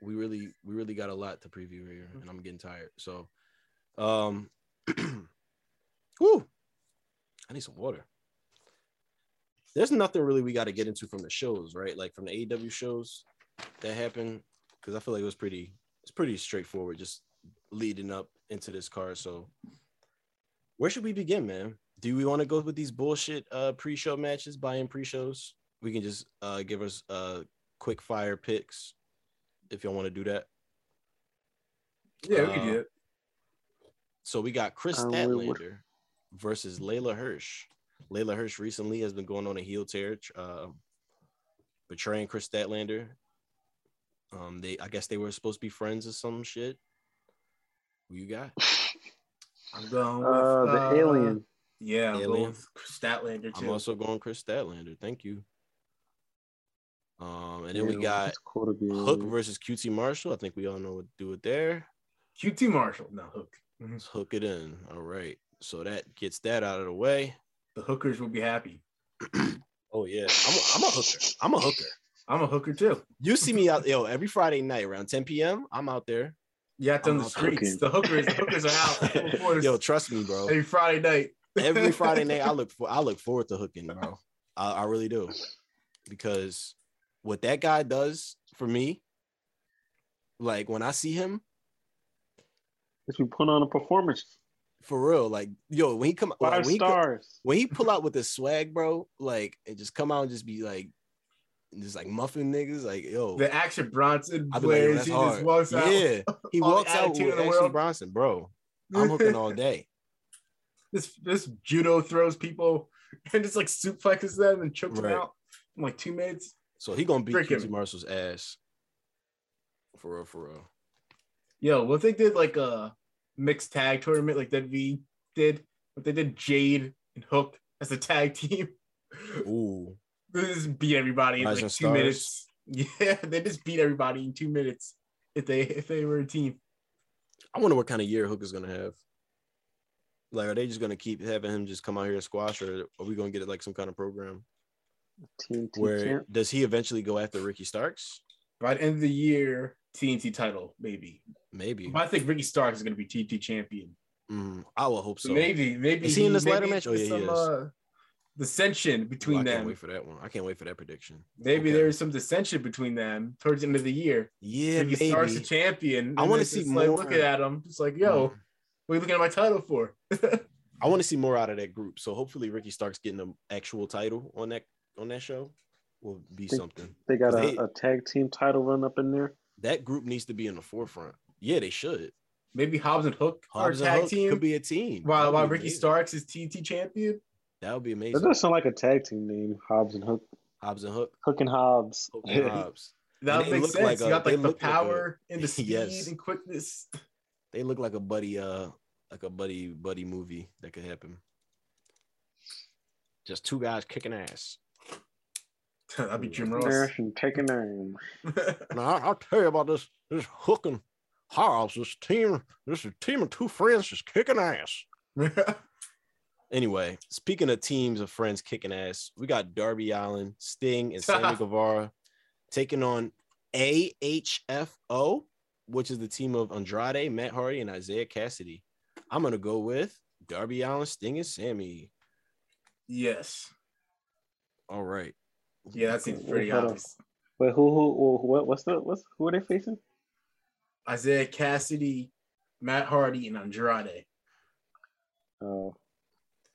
we really we really got a lot to preview here, and I'm getting tired. So, um, whoo, I need some water. There's nothing really we got to get into from the shows, right? Like from the AEW shows that happened, because I feel like it was pretty it's pretty straightforward, just leading up into this card. So, where should we begin, man? Do we want to go with these bullshit uh pre-show matches, buy-in pre-shows? We can just uh give us uh quick fire picks if y'all want to do that. Yeah, we Uh, can do it. So we got Kris we- we- Statlander versus Leyla Hirsch. Leyla Hirsch recently has been going on a heel tear, uh, betraying Kris Statlander. Um, they I guess they were supposed to be friends or some shit. Who you got? I'm going with Uh, the uh, alien. Yeah, I'm going Alien. with Statlander I'm too. also going Kris Statlander. Thank you. Um, and then we got cool Hook versus QT Marshall. I think we all know what to do it there. QT Marshall, no hook. Mhm. Let's hook it in. All right. So that gets that out of the way. The hookers will be happy. Oh yeah, I'm a, I'm a hooker. I'm a hooker. I'm a hooker too. You see me out, yo, every Friday night around 10 p.m. I'm out there. Yeah, to on the streets. cooking. The hookers, the hookers are out. yo, trust me, bro. every Friday night. Every Friday night, I look for I look forward to hooking, bro. I, I really do, because what that guy does for me, like when I see him, Let's be putting on a performance. for real, like yo, when he come, like, Five when he stars. when he pull out with his swag, bro, like and just come out and just be like, just like muffin niggas, like yo, The Action Bronson I be like, that's he hard. just walks out. Yeah, he walks out attitude with in Action world. Bronson, bro. I'm hooking all day. This this judo throws people and just like suplexes them and chokes Right. them out in like two minutes. So he gonna beat Frick Marshall's ass. For real, for real. Yo, what if they did like a mixed tag tournament like that we did? What they did Jade and Hook as a tag team. Ooh, They just beat everybody in like two Stars. minutes. Yeah, they just beat everybody in two minutes if they if they were a team. I wonder what kind of year Hook is gonna have. Like, are they just gonna keep having him just come out here and squash, or are we gonna get it like some kind of program TNT where champ. does he eventually go after Ricky Starks? By the end of the year, TNT title, maybe. Maybe. But I think Ricky Starks is gonna be TNT champion. Mm, I will hope so. maybe, maybe Is he in this ladder match? Oh, there's yeah, he some, is. uh, dissension Ooh, between I can't them. wait for that one. I can't wait for that prediction. Maybe Okay. there's some dissension between them towards the end of the year. Yeah, Ricky maybe. Stark's a champion. I wanna see just like more. looking at him, just like, yo, Mm. what are you looking at my title for? I want to see more out of that group. So hopefully Ricky Starks getting an actual title on that on that show will be Think- something. They got 'Cause a, they- a tag team title run up in there. That group needs to be in the forefront. Yeah, they should. Maybe Hobbs and Hook Hobbs are and tag Hook team. could be a team. while while Ricky amazing. Starks is TT champion. That would be amazing. That amazing. does sound like a tag team name. Hobbs and Hook. Hobbs and Hook. Hook and Hobbs. Hook and Hobbs. That And would make look sense. like you a- got like the look like a- power and the speed Yes. and quickness. They look like a buddy, uh, like a buddy buddy movie that could happen. Just two guys kicking ass. That'd be Jim Ross. Nash and taking name. Now I'll tell you about this this Hook and Hobbs. This team, this is a team of two friends just kicking ass. Anyway, speaking of teams of friends kicking ass, we got Darby Allin, Sting, and Sammy Guevara taking on AHFO, which is the team of Andrade, Matt Hardy, and Isiah Kassidy. I'm gonna go with Darby Allin, Sting, and Sammy. yes. All right. Yeah, that seems pretty Hold on. obvious. Wait, who, who, who, what, what's the, what's, who are they facing? Isiah Kassidy, Matt Hardy, and Andrade. Oh,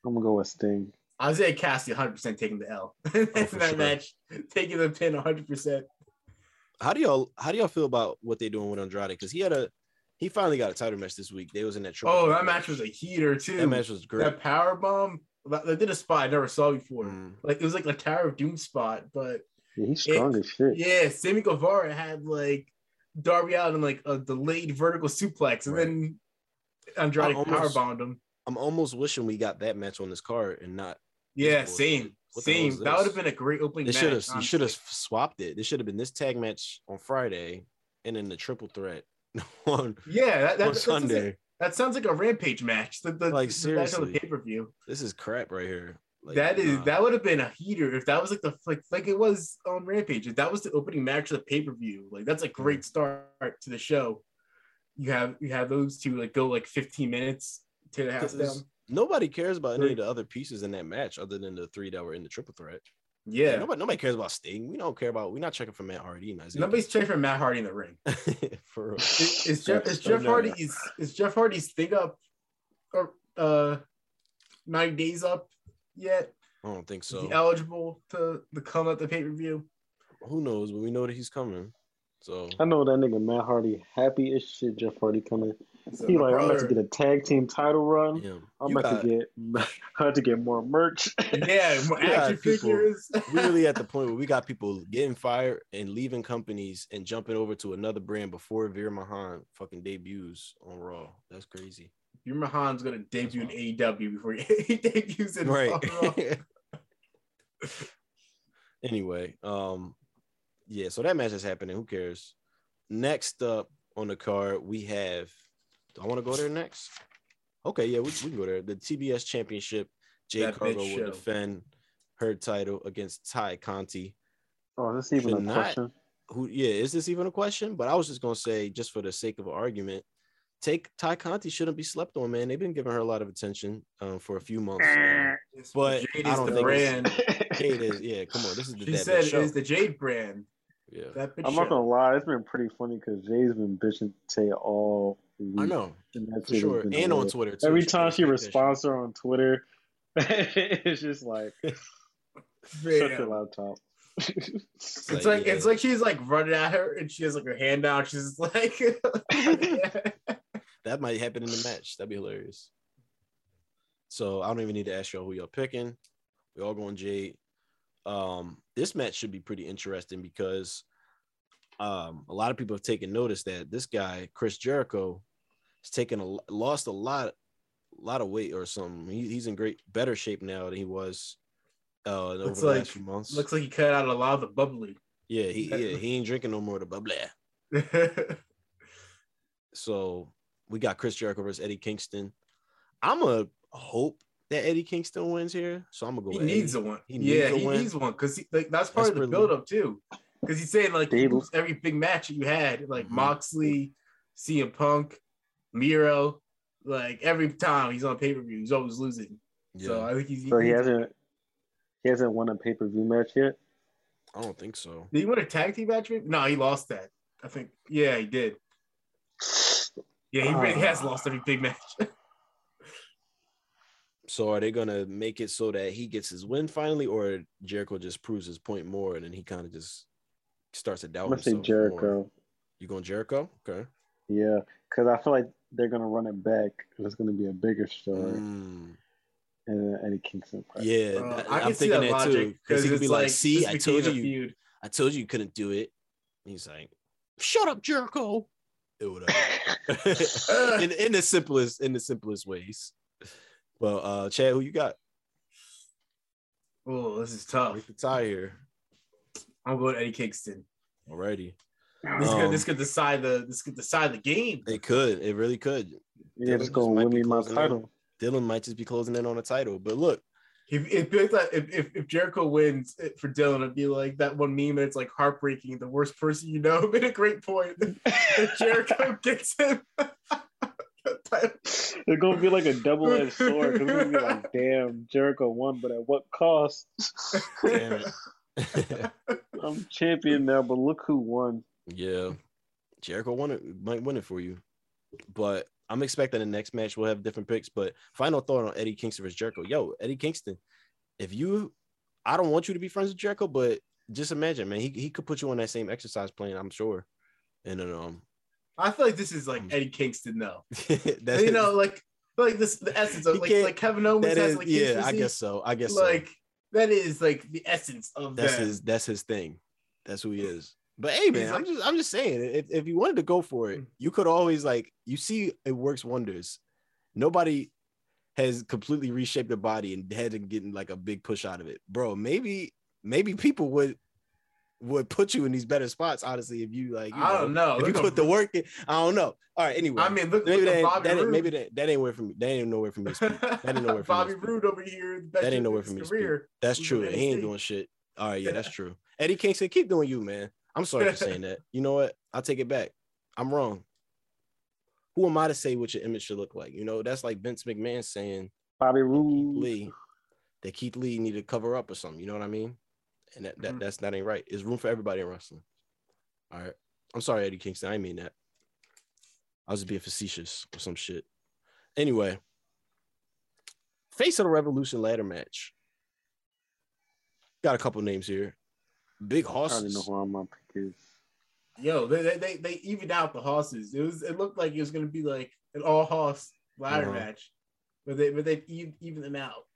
I'm gonna go with Sting. Isiah Kassidy 100% taking the L in Oh, for that sure. match, taking the pin 100%. How do y'all how do y'all feel about what they're doing with Andrade? Because he had a he finally got a title match this week. They was in that. Oh, that match was a heater too. that match was great. That power bomb, that- they did a spot I never saw before. Mm. Like it was like a Tower of Doom spot, but Yeah, he's strong as shit. yeah, Sammy Guevara had like Darby out in like a delayed vertical suplex, and Right. then Andrade I almost- power bombed him. I'm almost wishing we got that match on this card and not. Yeah, same, same. That would have been a great opening They match. should have you should have swapped it. This should have been this tag match on Friday and then the triple threat on, Yeah, that, that, on that, sounds like, Sunday. That sounds like a rampage match. The, the, Like, the seriously. pay per view. This is crap right here. Like, that is nah. that would have been a heater if that was like the like like it was on Rampage. If that was the opening match of the pay per view, like that's a Mm. great start to the show. You have you have those two like go like 15 minutes to the house down. Nobody cares about any of the other pieces in that match other than the three that were in the triple threat. Yeah, Nobody, nobody cares about Sting. We don't care about. We're not checking for Matt Hardy. and Isiah nobody's checking for Matt Hardy in the ring. Kassidy. for real. Is, is Jeff is So Jeff no. Hardy's is Jeff Hardy's thing up or uh nine days up yet? I don't think Is so. he eligible to, to come at the pay per view? Who knows? But we know that he's coming. So I know that nigga Matt Hardy happy as shit. Jeff Hardy coming. So He my like I'm about to get a tag team title run. yeah, I'm about to get I'm about to get more merch. yeah, more We got action people- figures. we really at the point where we got people getting fired and leaving companies and jumping over to another brand before Veer Mahaan fucking debuts on Raw. That's crazy. Veer Mahaan's gonna debut in That's AEW before he, he debuts in Right. Raw. anyway, um, yeah, so that match is happening. Who cares? Next up on the card, we have. Do I want to go there next? Okay, yeah, we, we can go there. The TBS Championship. Jay That Cargill will show. defend her title against Tay Conti. oh, is this even Should a not- question? Who? Yeah, is this even a question? But I was just gonna say, just for the sake of argument, take Tay Conti shouldn't be slept on, man. They've been giving her a lot of attention um, for a few months. But Jade I is don't the think brand. Jade is, yeah. Come on, this is the She that said it's the Jade brand. Yeah, That bitch I'm not gonna lie, it's been pretty funny because Jay's been bitching Tay all week. I know and that for sure, been and on hilarious. Twitter too. Every She time she take that shit. responds to her on Twitter, it's just like shut Man. your laptop. It's Like, like yeah. it's like she's like running at her and she has like her hand out. She's like That might happen in the match. That'd be hilarious. So I don't even need to ask y'all who y'all picking. We all going Jade. Um, this match should be pretty interesting because um, a lot of people have taken notice that this guy Chris Jericho has taken a lost a lot, a lot of weight or something. He, he's in great better shape now than he was uh, over Looks the like- last few months. looks like he cut out a lot of the bubbly. yeah, he yeah he ain't drinking no more of the bubbly. So we got Chris Jericho versus Eddie Kingston. I'm a hope that Eddie Kingston wins here. So I'm gonna go. he with needs Eddie. a one. He needs yeah, a he win. needs one because like that's part of the Desperately. build up too. Because he's saying like They- you every big match that you had, like Mhm. Moxley, CM Punk, Miro, Like every time he's on pay per view, he's always losing. So I think he's. So he he's- hasn't he hasn't won a pay per view match yet. I don't think so. Did he win a tag team match? maybe? No, he lost that. I think. Yeah, he did. Yeah, he really has lost every big match. So are they gonna make it so that he gets his win finally, or Jericho just proves his point more, and then he kind of just starts to doubt I'm gonna say Jericho. more? You going Jericho? Okay. Yeah, because I feel like they're gonna run it back, and it's gonna be a bigger story. Mm, And Eddie Kingston. fight. yeah, Uh, that- I I'm see thinking that that, logic too. Because he could be like, this "See, I told you, feud. I told you you couldn't do it." He's like, "Shut up, Jericho." It would in, in the simplest in the simplest ways. Well, uh, Chad, who you got? Oh, this is tough. Break the tie here. I'm going Eddie Kingston. Alrighty. This could Um, this could decide the this could decide the game. It could. It really could. Yeah, Dylan just go might win me my closing in. title. Dylan might just be closing in on a title. But look, If if, if, if, if Jericho wins for Dylan, it'd be like that one meme. And it's like heartbreaking. The worst person you know made a great point. if Jericho gets him, the title. It's gonna be like a double edged sword. 'cause It's gonna be like, damn, Jericho won, but at what cost? damn it. I'm champion now, but look who won. yeah, Jericho won it, might win it for you. But I'm expecting the next match will have different picks. But final thought on Eddie Kingston versus Jericho. Yo, Eddie Kingston, if you, I don't want you to be friends with Jericho, but just imagine, man, he, he could put you on that same exercise plan, I'm sure. And then, um, I feel like this is like mm. Eddie Kingston though. that's you know, like like this the essence of like like Kevin Owens has is, like yeah, I guess so. I guess so. like that is like the essence of That's that. his that's his thing. That's who he is. But hey, man, I'm just I'm just saying, if, if you wanted to go for it, mm. you could always like you see it works wonders. Nobody has completely reshaped their body and had to get like a big push out of it, bro. Maybe maybe people would would put you in these better spots. Honestly, if you like, you I don't know. if you put at- the work in. I don't know. All right, anyway, I mean, look, maybe look that, at ain't- Bobby that ain't, Roode. maybe that, that ain't where for me. That ain't nowhere for me to. That ain't nowhere for me. Bobby. Roode over here. That ain't of nowhere his for me to speak. That's was true. He ain't doing shit. All right, yeah, that's true. Eddie Kingston, keep doing you, man. I'm sorry for saying that. You know what? I'll take it back. I'm wrong. Who am I to say what your image should look like? You know, that's like Vince McMahon saying Bobby Roode. Lee that Keith Lee need to cover up or something. You know what I mean? And that, that Mhm. that's that ain't right. There's room for everybody in wrestling. All right. I'm sorry, Eddie Kingston. I didn't mean that. I was just being facetious or some shit. Anyway, face of the revolution ladder match. Got a couple names here. Big I don't know horses. who my pick is. Yo, they, they they they evened out the horses. It was it looked like it was gonna be like an all horse ladder Uh-huh. match, but they but they even even them out.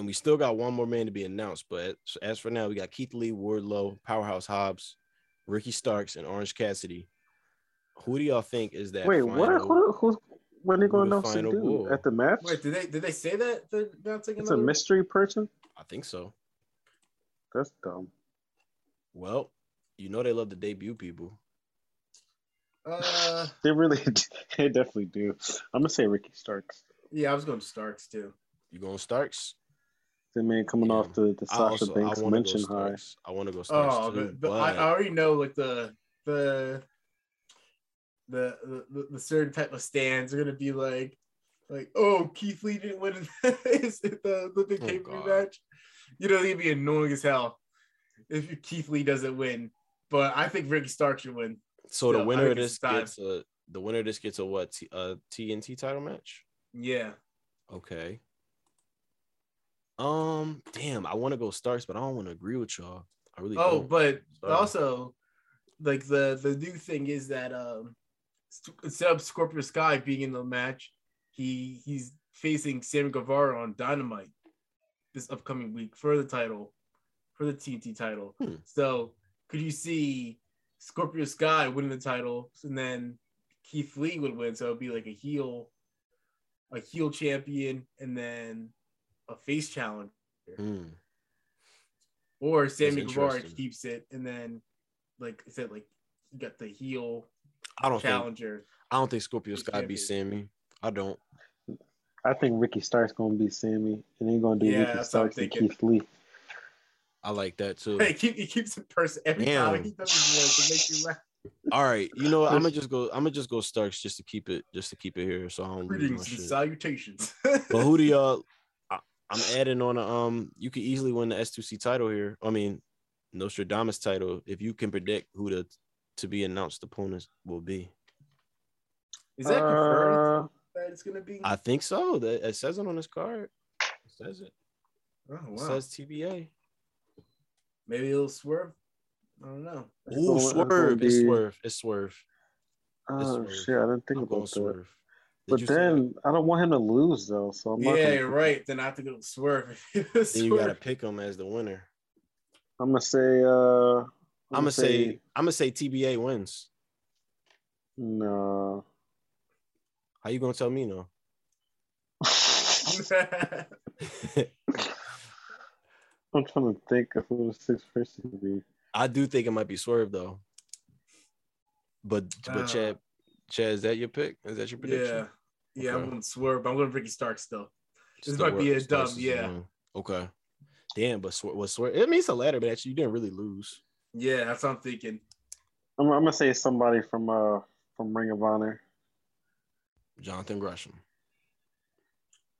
And we still got one more man to be announced. But as for now, we got Keith Lee, Wardlow, Powerhouse Hobbs, Ricky Starks, and Orange Cassidy. Who do y'all think is that? Wait, final- what? Who, who's when they who gonna the announce the dude bull? at the match? Wait, did they did they say that they're announcing It's a mystery person. I think so. That's dumb. Well, you know they love to debut people. Uh, They really, they definitely do. I'm gonna say Ricky Starks. yeah, I was going to Starks too. You going Starks? The man coming Yeah. off the, the Sasha also Banks want mention high. I want to go Starks Oh, too. but, but I, I already know like the the the the, the certain type of stands are gonna be like like oh Keith Lee didn't win his, the the big Oh, pay per view match. You know, it'd be annoying as hell if Keith Lee doesn't win. But I think Ricky Stark should win. so the winner of this gets a the winner of this gets a what? T, a TNT title match? Yeah. Okay. Um, damn, I want to go Starks, but I don't want to agree with y'all. I really Oh, don't. but Sorry. also, like the the new thing is that um, instead of Scorpio Sky being in the match, he he's facing Sammy Guevara on Dynamite this upcoming week for the title, for the TNT title. Hmm. So could you see Scorpio Sky winning the title, and then Keith Lee would win? So it'd be like a heel, a heel champion, and then a face challenger Hmm. or Sammy Guevara keeps it, and then like I said, like you got the heel I don't think. I don't think Scorpio He's Sky be Sammy. I don't. I think Ricky Starks gonna be Sammy, and then gonna do Yeah, Ricky that's what I'm Starks and thinking. Keith Lee. I like that too. Hey, keep, he keeps it person every Damn. time he does his voice. It makes you laugh. All right, you know what? I'm gonna just go. I'm gonna just go Starks just to keep it, just to keep it here, so I don't Greetings and shit. salutations. But who do y'all? I, I'm adding on a um. You could easily win the S2C title here. I mean, Nostradamus title if you can predict who the to be announced opponents will be. Is that confirmed Uh, that it's gonna be? I think so. That it says it on this card. It says it. oh, It wow. says TBA. Maybe it'll swerve. I don't know. It's Ooh, gonna- it's gonna swerve. It's swerve. It's swerve. oh swerve. shit, I didn't think I'm going about that. swerve. Did But you say then I don't want him to lose though, so I'm not. Yeah, gonna you're right. Then I have to go swerve. then you gotta pick him as the winner. I'm gonna say. uh I'm gonna say. I'm gonna say TBA wins. no. How you gonna tell me no? I'm trying to think of who the sixth person would be. I do think it might be Swerve though. But but Uh, Chad, Chad, is that your pick? Is that your prediction? yeah, yeah. I'm going to swerve. but I'm going to Ricky Stark still. This Still might be a still dub. Yeah, one. Okay. Damn, but Swerve was Swerve. It means a ladder match. You didn't really lose. yeah. That's what I'm thinking. I'm, I'm gonna say somebody from uh from Ring of Honor. Jonathan Gresham.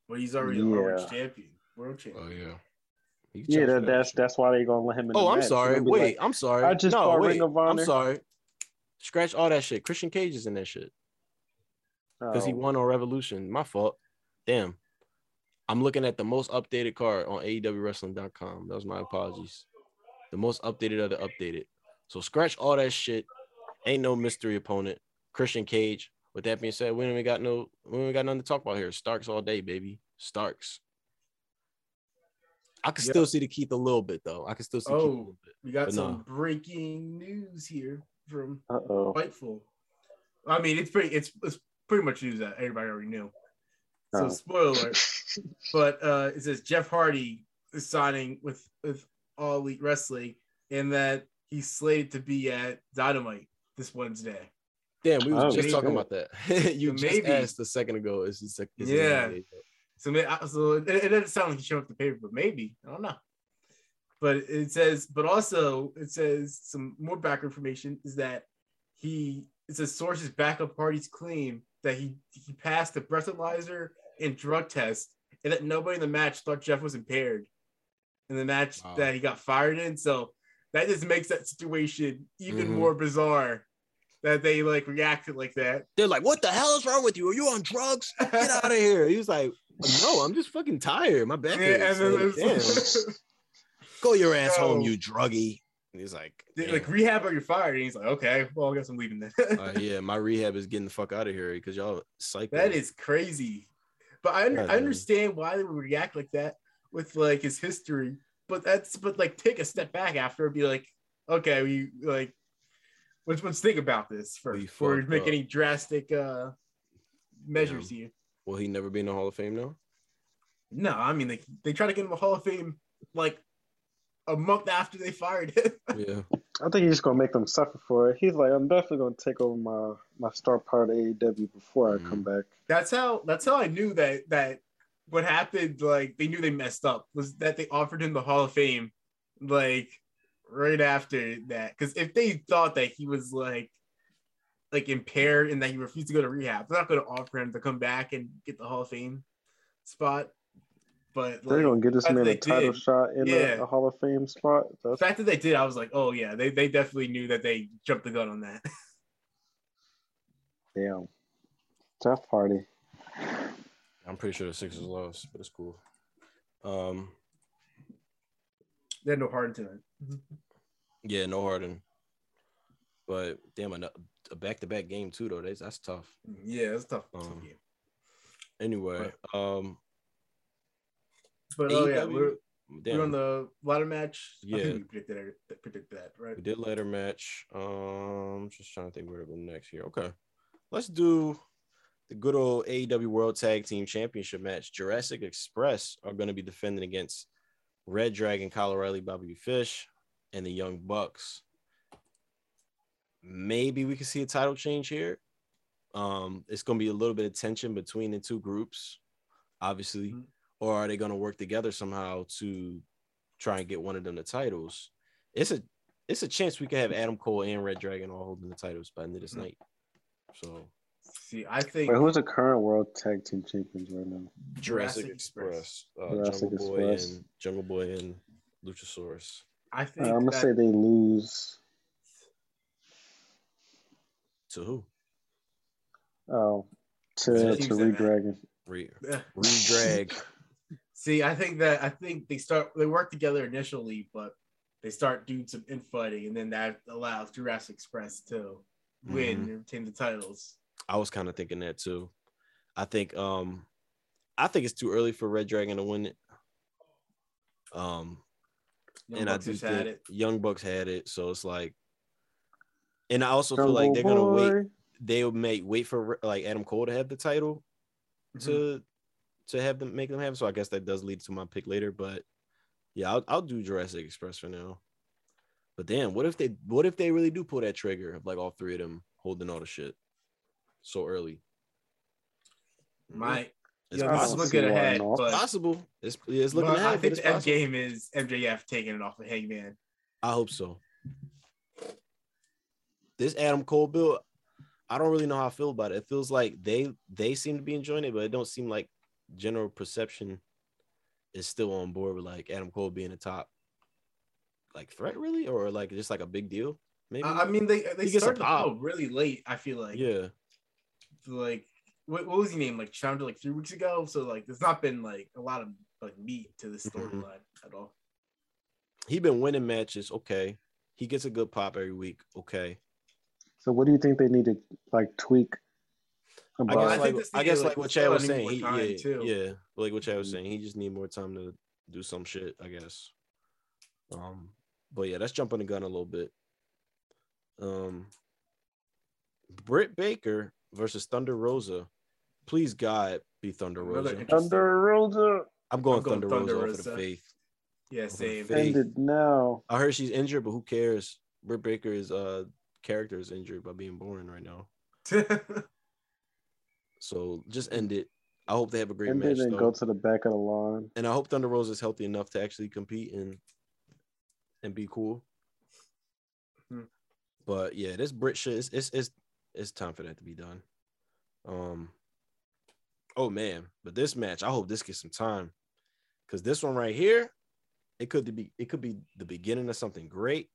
Well, he's already the Yeah. Orange champion, world champion. Oh yeah. He Yeah, that, that's shit. that's why they're gonna let him in. Oh, the I'm match. sorry. Wait, like, I'm sorry. I just no, fought wait. Ring of I'm sorry. Scratch all that shit. Christian Cage is in that shit because he oh, won on Revolution. My fault. Damn. I'm looking at the most updated card on AEWWrestling.com. That was my apologies. The most updated of the updated. So scratch all that shit. Ain't no mystery opponent. Christian Cage. With that being said, we ain't even got no, we ain't got nothing to talk about here. Starks all day, baby. Starks. I can Yep. still see the Keith a little bit though. I can still see Keith a Oh, little bit. we got But some no. breaking news here from Uh-oh. Fightful. I mean, it's pretty. It's it's pretty much news that everybody already knew. So Oh. spoiler. But uh, it says Jeff Hardy is signing with with All Elite Wrestling, and that he's slated to be at Dynamite this Wednesday. Damn, we were Oh, just shit. talking about that. you So just maybe- asked a second ago. Is this, is this Yeah. So, may- so it, it doesn't sound like he showed up the paper, but maybe I don't know. But it says, but also it says some more back information is that he it says sources back up Hardy's claim that he he passed the breathalyzer and drug test, and that nobody in the match thought Jeff was impaired in the match Wow. that he got fired in. So that just makes that situation even Mhm. more bizarre that they like reacted like that. They're like, "What the hell is wrong with you? Are you on drugs? Get out of here!" He was like, "No, I'm just fucking tired. My back Yeah, hurts." and then Like, it's- Go your ass home, you druggy. And he's like, "Damn." like rehab or you're fired. And he's like, okay, well, I guess I'm leaving then. Uh, yeah, my rehab is getting the fuck out of here because y'all psycho. that is crazy. But I, under, Yeah, I understand why they would react like that with like his history. But that's but like take a step back after and be like, okay, we like let's let's think about this first before we make up. any drastic uh measures here. Will he never be in the Hall of Fame now? No, I mean they they try to get him a Hall of Fame like a month after they fired him. Yeah. I think he's just gonna make them suffer for it. He's like, I'm definitely gonna take over my my star part of AEW before I Mhm. come back. that's how that's how I knew that that what happened like they knew they messed up was that they offered him the Hall of Fame like right after that because if they thought that he was like like impaired and that he refused to go to rehab they're not going to offer him to come back and get the Hall of Fame spot but They're like, gonna get this fact man a title did- shot in Yeah. a, a Hall of Fame spot. the fact that they did I was like oh yeah they, they definitely knew that they jumped the gun on that damn. tough party. I'm pretty sure the Sixers lost, but it's cool. Um, they had no heart into it yeah, no Harden. But damn, a, a back-to-back game too, though. That's that's tough. yeah it's tough, tough Um, game. Anyway, um, but oh yeah we're, we're on the ladder match I Yeah. think we predicted that, predicted that right we did ladder match. Um, just trying to think where to go next here. Okay, let's do the good old AEW World Tag Team Championship match. Jurassic Express are going to be defending against Red Dragon, Kyle O'Reilly, Bobby Fish, and the Young Bucks. Maybe we can see a title change here. Um, it's going to be a little bit of tension between the two groups, obviously, Mhm. Or are they going to work together somehow to try and get one of them the titles? It's a it's a chance we could have Adam Cole and Red Dragon all holding the titles by the end of this Mm. night. So See, I think Wait, who's the current world tag team champions right now? Jurassic, Jurassic Express, uh, Jurassic Jungle Boy and Jungle Boy and Luchasaurus. I Uh, think I'm gonna that- say they lose. To who? Oh, to Teams to that Reed match. Dragon. Re- Yeah. Redrag. See, I think that I think they start they work together initially, but they start doing some infighting, and then that allows Jurassic Express to win Mhm. and retain the titles. I was kind of thinking that too. I think um I think it's too early for Red Dragon to win it. Um Young and Bucks I do think had it. Young Bucks had it, so it's like and I also feel like they're gonna wait they'll make wait for like Adam Cole to have the title Mhm. to to have them make them happen. So I guess that does lead to my pick later. But yeah, I'll I'll do Jurassic Express for now. But damn, what if they what if they really do pull that trigger of like all three of them holding all the shit so early? My It's yeah, I this is don't possible. see looking ahead. It's but, possible. It's, it's looking but ahead. I think it's the end game is MJF taking it off of Hangman. I hope so. This Adam Cole bill, I don't really know how I feel about it. It feels like they they seem to be enjoying it, but it don't seem like general perception is still on board with like Adam Cole being a top like threat, really, or like just like a big deal. Maybe. I I mean, they they He gets a started the pop. really late. I feel like yeah, like what, what was his name like Challenger like three weeks ago. So like there's not been like a lot of like meat to this Mhm. storyline at all. he been winning matches. Okay, he gets a good pop every week. Okay, So what do you think they need to like tweak I about? guess I like think I guess like, like what still Chad was saying. He, yeah, too. yeah, like what Chad was saying. He just need more time to do some shit. I guess. Um, but yeah, that's jumping the gun a little bit. Um, Britt Baker versus Thunder Rosa. Please God, be Thunder Rosa. Thunder Rosa I'm going, I'm going Thunder, Thunder Rosa, off for the Rosa. faith. Yeah, Over same. Faith. ended now. I heard she's injured, but who cares? Britt Baker's uh character is injured by being born right now. So just end it. I hope they have a great Ended match. and though. go to the back of the line. and I hope Thunder Rosa is healthy enough to actually compete and and be cool. Hmm. But yeah, this Britt shit is it's, it's it's time for that to be done. Um. Oh man, but this match, I hope this gets some time, because this one right here, it could be it could be the beginning of something great.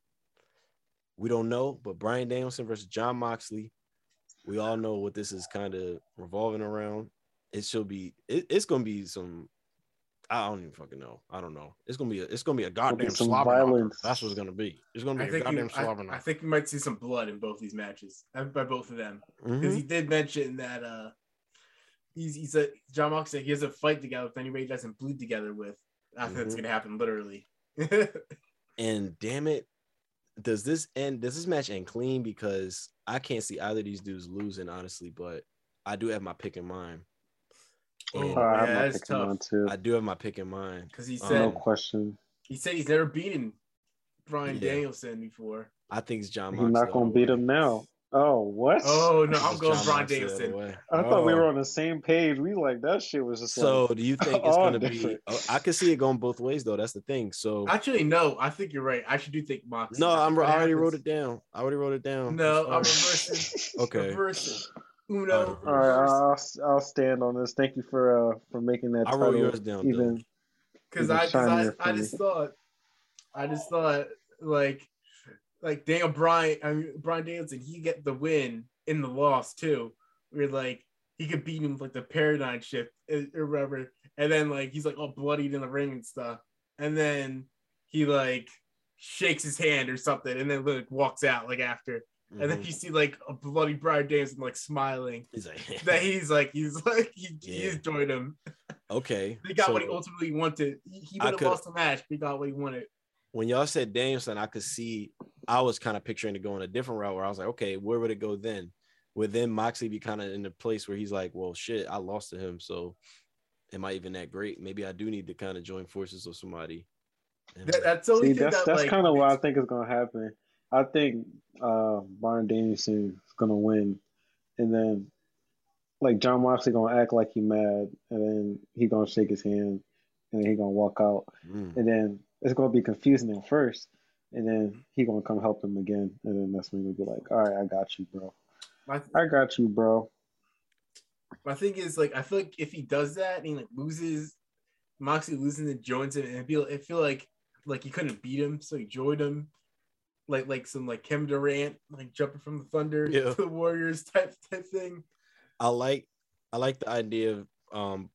We don't know, but Bryan Danielson versus Jon Moxley, we all know what this is kind of revolving around. It should be. It, it's gonna be some. I don't even fucking know. I don't know. It's gonna be. A, it's gonna be a goddamn some slobber knocker. violence. That's what it's gonna be. It's gonna be a think goddamn you, I, I think we might see some blood in both these matches uh, by both of them because Mhm. he did mention that uh he's he said Jon Mox said he has a fight together with anybody he doesn't bleed together with. I think it's Mhm. gonna happen literally. And damn it, does this end? Does this match end clean? Because I can't see either of these dudes losing, honestly. But I do have my pick in mind. And Oh, I have yeah, my that's pick in tough. mind too. I do have my pick in mind. Because he Um, said No question. he said he's never beaten Bryan Yeah. Danielson before. I think it's Jon. He's Moxley not gonna the beat him now. Oh, what? Oh no, I'm going Jon Bryan Moxley all the I thought we Oh. were on the same page. We like that shit was just So, like do you think it's gonna be? different. oh, I can see it going both ways, though. That's the thing. So, Actually, no, I think you're right. I should do think Mox. no, I'm. I already wrote it down. I already wrote it down. No, I'm reversing. okay. Reversing. Uno. Alright. All right. I'll I'll stand on this. Thank you for uh for making that I title wrote yours down, even. because I, I, I just thought, I just thought like, like Daniel Bryan, I mean Bryan Danielson, he get the win in the loss too. Where like he could beat him with, like the paradigm shift eh, or whatever, and then like he's like all bloodied in the ring and stuff, and then he like shakes his hand or something, and then like walks out like after, and then Mhm. you see like a bloody Bryan Danielson like smiling. He's like, That he's like he's like he, Yeah. enjoyed him. okay. He got so what he ultimately wanted. He, he would have lost the match, but he got what he wanted. when y'all said Danielson, I could see. I was kind of picturing it going a different route, where I was like, okay, where would it go then? Would then Moxley be kind of in the place where he's like, well, shit, I lost to him, so am I even that great? Maybe I do need to kind of join forces with somebody. That, that's the only See, thing that's that that's like, kind of what I think is gonna happen. I think uh Bryan Danielson is gonna win, and then like Jon Moxley gonna act like he mad, and then he gonna shake his hand, and then he gonna walk out, Mm. and then it's gonna be confusing at first, and then he gonna come help him again, and then that's when he'll be like, "All right, I got you, bro. My I got you, bro." my thing is like I feel like if he does that and he like loses Moxie losing and joins him and it feel it feel like like he couldn't beat him, so he joined him. Like like some like Kevin Durant like jumping from the Thunder Yeah. to the Warriors type type thing. I like I like the idea of um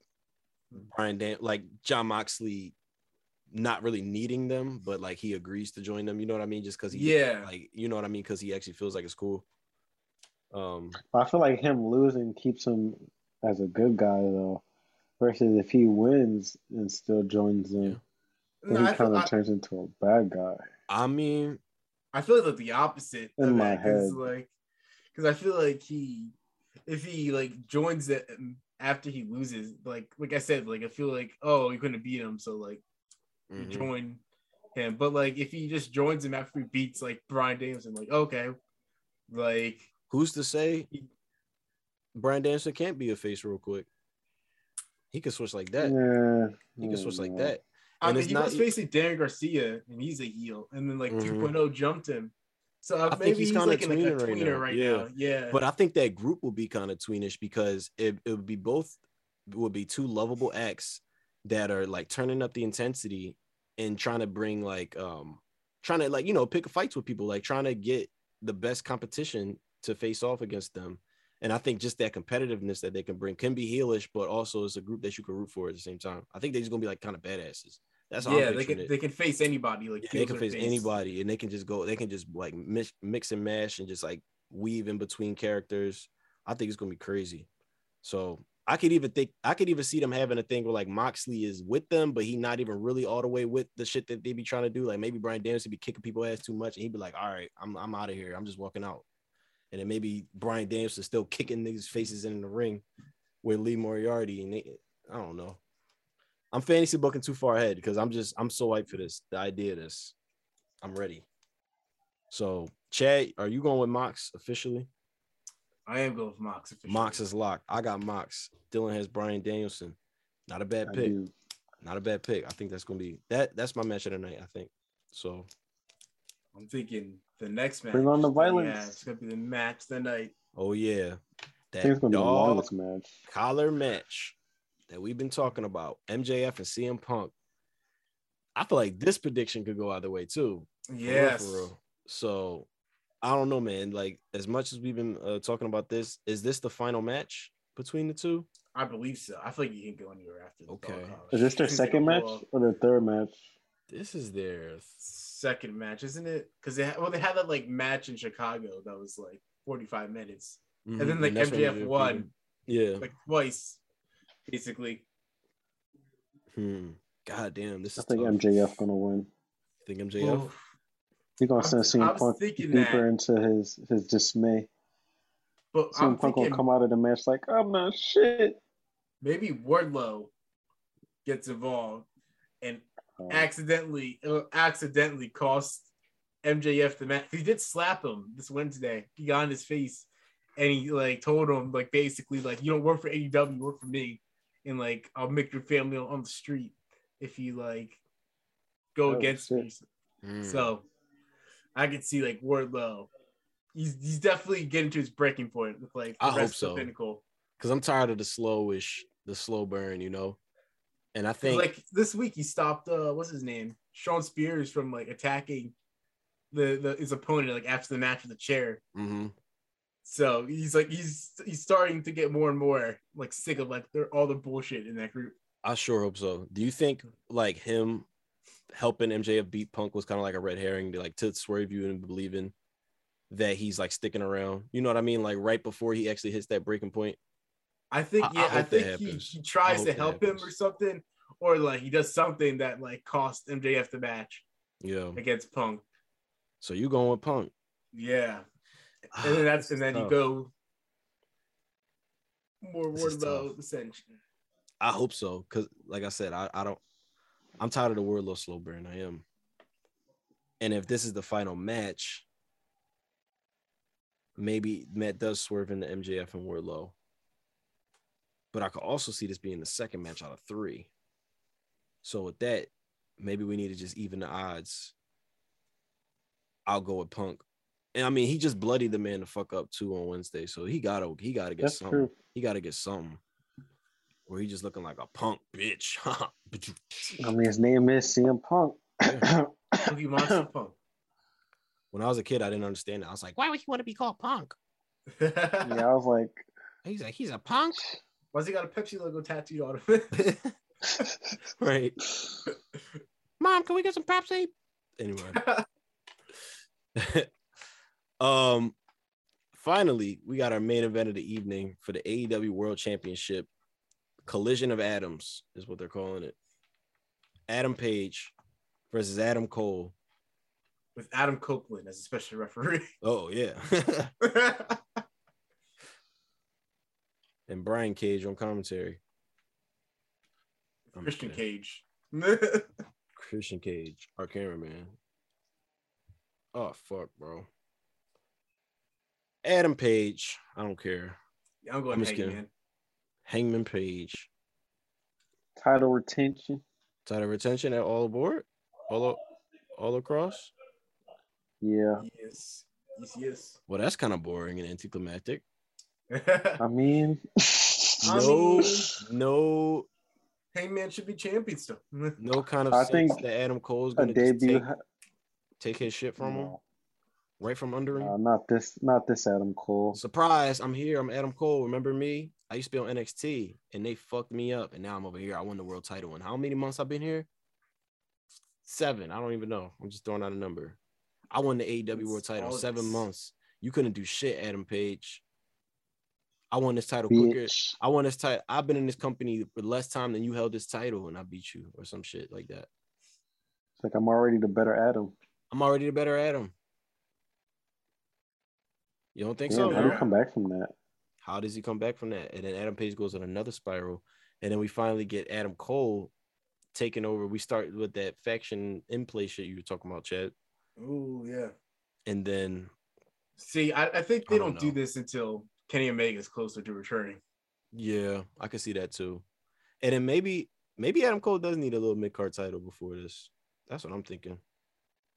Bryan Dan like Jon Moxley not really needing them, but like he agrees to join them. You know what I mean? Just because he Yeah. like you know what I mean? Because he actually feels like it's cool. Um I feel like him losing keeps him as a good guy though, versus if he wins and still joins them, then No, he kind of I, turns into a bad guy. I mean I feel like the opposite In of my that because head. like because I feel like he if he like joins it after he loses like like I said like I feel like oh you couldn't beat him so like you mhm. join him. But like if he just joins him after he beats like Bryan Danielson, like okay, like who's to say Bryan Danielson can't be a face real quick? He could switch like that. Yeah, He could switch like yeah. that. I And mean it's he not was facing Dan Garcia and he's a heel, and then like Mhm. 2.0 jumped him. So uh, I think maybe he's he's, kinda like in like a tweener right now. right Yeah. now. Yeah, But I think that group will be kind of tweenish because it, it would be both would be two lovable acts that are like turning up the intensity and trying to bring like um trying to like you know pick fights with people like trying to get the best competition to face off against them. And I think just that competitiveness that they can bring can be heelish, but also it's a group that you can root for at the same time. I think they're just gonna be like kind of badasses. That's how yeah, they can it. they can face anybody. Like Yeah, they can face face. anybody and they can just go they can just like mix, mix and mash and just like weave in between characters i think it's gonna be crazy so i could even think i could even see them having a thing where like moxley is with them but he not even really all the way with the shit that they be trying to do. Like maybe bryan danielson be kicking people ass too much and he'd be like all right i'm, I'm out of here. I'm just walking out. And then maybe bryan danielson still kicking niggas faces in the ring with lee moriarty and they, i don't know. I'm fantasy booking too far ahead because i'm just i'm so hyped for this the idea of this. I'm ready. So chad are you going with mox officially I am going with Mox. Officially. mox is locked i got mox dylan has bryan danielson not a bad I pick do. not a bad pick i think that's gonna be that that's my match of the night i think so I'm thinking the next match. Bring on the violence. have, It's gonna be the match the night. oh yeah I it's that gonna be the dog longest match. collar match that we've been talking about mjf and cm punk i feel like this prediction could go either way too For real, Yes. for real. So I don't know, man. Like as much as we've been uh, talking about this, is this the final match between the two? I believe so. I feel like you can go anywhere after. The Okay. dog. Is this their second match pull-off. or their third match? This is their Second match, isn't it? Because they ha- well, they had that like match in Chicago that was like 45 minutes, Mhm, and then like that's when MJF won Yeah. like twice, basically. Hmm. God damn, this I is think tough. MJF gonna win. I think MJF. Oof. He's gonna I'm- send I CM Punk deeper that. into his his dismay. But CM I'm Punk thinking gonna come out of the match like I'm not shit. maybe Wardlow gets involved and Um, accidentally uh, accidentally cost MJF the match. He did slap him this Wednesday. He got in his face and he like told him like basically like you don't work for AEW, you work for me, and like I'll make your family on, on the street if you like go Oh, against shit. me. Hmm. So I could see like Wardlow. He's he's definitely getting to his breaking point with like I hope so. pinnacle. Because I'm tired of the slowish, the slow burn, you know. And I think like this week he stopped uh what's his name Shawn Spears from like attacking the, the his opponent like after the match with the chair. Mhm. So he's like he's he's starting to get more and more like sick of like they're all the bullshit in that group. I sure hope so. Do you think like him helping MJF beat Punk was kind of like a red herring to like to swerve you into believing that he's like sticking around? You know what I mean? Like right before he actually hits that breaking point. I think I- I yeah, I, hope think he, he tries to help him or something, or like he does something that like cost MJF the match Yeah. against Punk. So you going with Punk? Yeah, and then that's and then you go more Wardlow ascension. I hope so, because like I said, I, I don't. I'm tired of the Wardlow slow burn. I am. And if this is the final match, maybe Matt does swerve into MJF and Wardlow. But I could also see this being the second match out of three. So with that, maybe we need to just even the odds I'll go with Punk. And I mean, he just bloodied the man to fuck up too on Wednesday, so he gotta he gotta get That's something. true. He gotta get something. Where he just looking like a punk bitch. I mean, his name is CM Punk. Cookie Monster Punk. when I was a kid, I didn't understand it. I was like, why would he want to be called punk? Yeah, I was like, He's like, he's a punk, Why's he got a Pepsi logo tattooed on him? right? Mom, can we get some Pepsi? Anyway, um, finally, we got our main event of the evening for the AEW World Championship. Collision of Atoms is what they're calling it. Adam Page versus Adam Cole. With Adam Copeland as a special referee. Oh yeah, and Brian Cage on commentary. Christian. Cage. Christian Cage, our cameraman. Oh fuck, bro. Adam Page, I don't care. I'm going I'm just Hangman. kidding. Hangman Page, title retention. title retention at all aboard, all all across. Yeah, Yes. Yes, Well, that's kind of boring and anticlimactic. I mean, No, no, Hangman should be champion still. no kind of I sense think that Adam Cole's gonna debut. take, take his shit from him right from under him. uh, not this, not this Adam Cole. Surprise! I'm here. I'm Adam Cole. Remember me? I used to be on NXT, and they fucked me up, and now I'm over here. I won the world title. And how many months I've been here? Seven. I don't even know. I'm just throwing out a number. I won the AEW world title seven months. You couldn't do shit, Adam Page. I won this title quicker. Bitch. I won this title. I've been in this company for less time than you held this title, and I beat you, or some shit like that. It's like I'm already the better Adam. I'm already the better Adam. You don't think so? how do you come back from that? How does he come back from that? And then Adam Page goes on another spiral. And then we finally get Adam Cole taking over. We start with that faction in play shit you were talking about, Chad. Oh yeah. And then See, I, I think they I don't, don't do this until Kenny Omega is closer to returning. yeah, I could see that too. And then maybe maybe Adam Cole does need a little mid card title before this. That's what I'm thinking.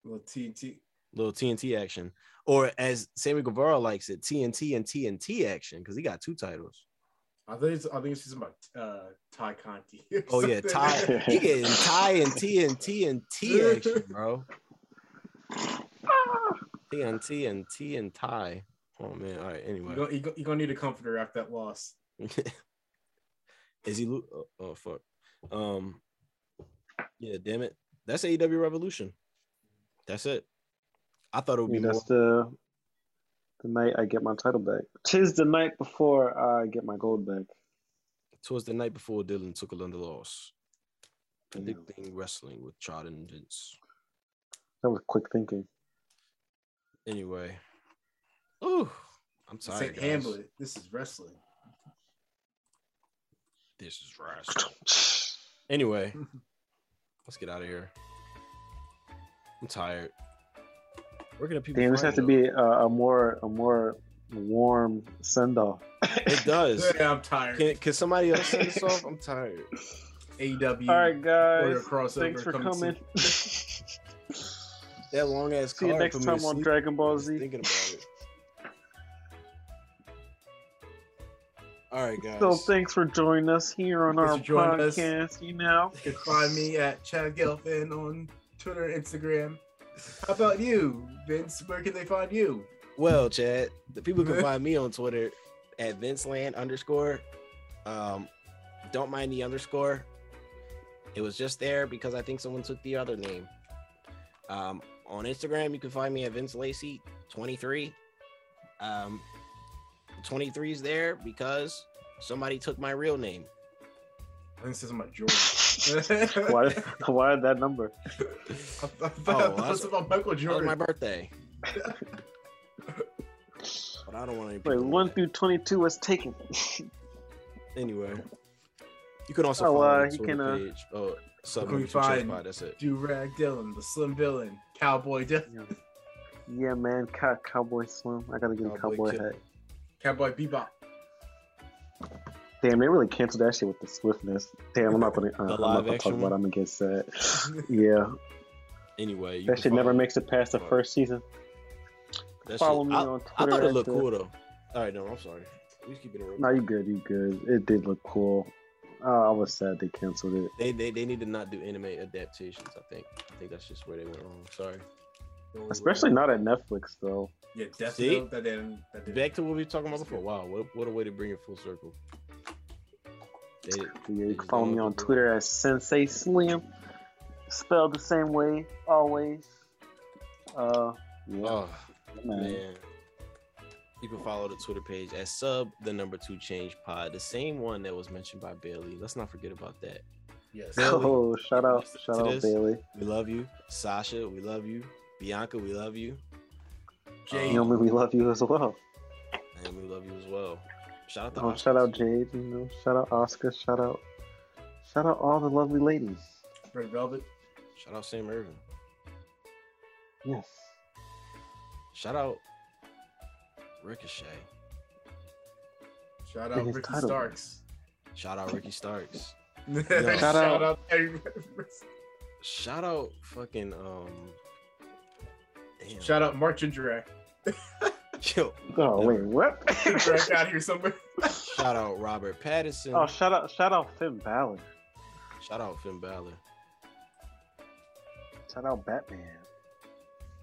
Little TNT. Little TNT action. Or as Sammy Guevara likes it, TNT and TNT action, because he got two titles. I think it's I think it's something about uh Tay Conti. Oh yeah. Ty he getting Ty and TNT and T action, bro. TNT and T and Ty. Oh man. All right. Anyway. You're gonna, you're gonna need a comforter after that loss. Is he? lo- Oh, oh fuck. Um. Yeah. Damn it. That's AEW Revolution. That's it. I thought it would Yeah, be more. that's the the night I get my title back. Tis the night before I get my gold back. Towards the night before Dylan took another loss. Damn. Predicting wrestling with Chad and Vince. That was quick thinking. Anyway. Ooh. I'm This tired. ain't guys. Hamlet. This is wrestling. This is wrestling. Anyway, let's get out of here. I'm tired. Where can the people? Damn, this find has to be a, a more a more warm send off. It does. Yeah, I'm tired. Can, can somebody else send us off? I'm tired. AW. All right, Warrior guys. crossover Thanks for coming coming. That long ass See you next time on. Dragon Ball Z. Thinking about it. All right, guys. So thanks for joining us here on Thanks our for joining us. podcast. You know, You can find me at Chad Gelfin on Twitter Instagram. How about you, Vince? Where can they find you? Well, Chad, the people can find me on Twitter at Vinceland underscore. Um, don't mind the underscore. It was just there because I think someone took the other name. Um, on Instagram, you can find me at Vince Lacey 23. Um, 23 is there because somebody took my real name. I think this is my Jordan. why why that number? I, I Oh, thought that's- this about Michael That was Jordan. my birthday. but I don't want any Wait, one to- through twenty-two was taken. Anyway, you can also Oh, follow uh, you can, uh, page. Oh, sub can we find- Pod, That's it. Do Rag Dylan, the Slim Villain, Cowboy Dylan, yeah, man, cow- cowboy Slim. I gotta get a Cowboy cowboy Kid. hat. Cowboy Bebop. Damn, they really canceled that shit with the swiftness. Damn, I'm not gonna. Uh, I'm not gonna action talk about. it. I'm gonna get sad. Yeah, Anyway, you that can shit never makes it past the Fuck. first season. That Follow shit- me I, on I Twitter thought it at looked the- cool though. All right, no, I'm sorry. We keep it real. No, you good, you good. It did look cool. Uh, I was sad they canceled it. They, they they need to not do anime adaptations. I think. I think that's just where they went wrong. Sorry. Especially not at Netflix though. Yeah, definitely. See? Note. That didn't. That didn't. Back to what we were talking about before. Wow, what, what a way to bring it full circle. They, Yeah, you can follow me on Twitter at Sensei Slim. Spelled the same way, always. Uh, yeah, oh man. man. You can follow the Twitter page at sub the number two change pod, the same one that was mentioned by Bayley. Let's not forget about that. Yes. Bayley, Oh, shout out, shout out this. Bayley. We love you. Sasha, we love you. Bianca, we love you. Jay, You know, we love you as well. And we love you as well. Shout out to Oh, Oscar. shout out Jade. You know, shout out Oscar. Shout out, shout out all the lovely ladies. Red Velvet. Shout out Sam Irvin. Yes. Shout out Ricochet. Shout out his Ricky title. Starks. Shout out Ricky Starks. Shout, Shout out- out. Eddie- Shout out fucking um. Damn. Shout out Mark Jindrak. Yo, Oh wait, what? Jindrak out here somewhere. shout out Robert Pattinson. oh, shout out, shout out Finn Balor. Shout out Finn Balor. Shout out Batman.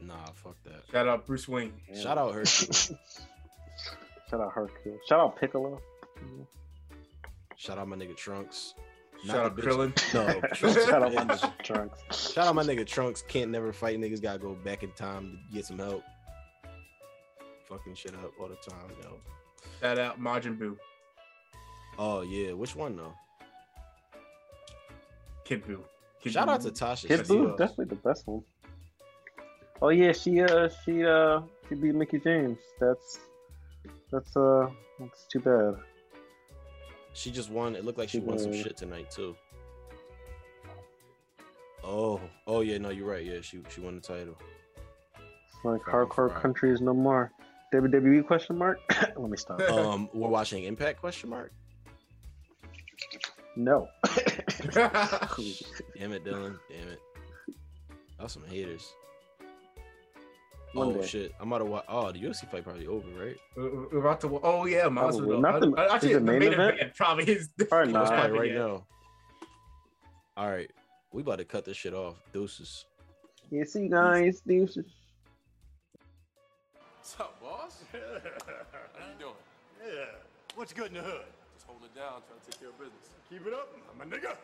Nah, fuck that. Shout out Bruce Wayne. Shout out Hercules. Shout out Hercule. Shout out Piccolo. Shout out my nigga Trunks. Shout out the Krillin. No. Trunks Shout out my nigga Trunks. Shout out my nigga Trunks. Can't never fight. Niggas gotta go back in time to get some help. Fucking shit up all the time, yo. Shout out Majin Buu. Oh yeah, which one though? Kid Buu. Kid Shout Buu. out to Tasha. Kid She, Buu, uh, definitely the best one. Oh yeah, she uh she uh she beat Mickie James. That's that's uh that's too bad. She just won. It looked like she won some shit tonight too. Oh, oh yeah, no, you're right. Yeah, she she won the title. It's like Fucking hardcore fried. countries no more. WWE question mark? Let me stop. Um, we're watching Impact question mark. No. Damn it, Dylan. Damn it. That was some haters. One oh day. shit, I'm about to watch. Oh, the UFC fight probably over, right? We're we're about to. Oh yeah, Masvidal. Probably. Not the- Uh, Actually, is the it main, main event? event? probably is. Probably not. probably right now. All right, we about to cut this shit off. Deuces. Yeah, see you guys. Deuces. What's boss? How you doing? Yeah. What's good in the hood? Just holding it down, trying to take care of business. Keep it up, I'm a nigga.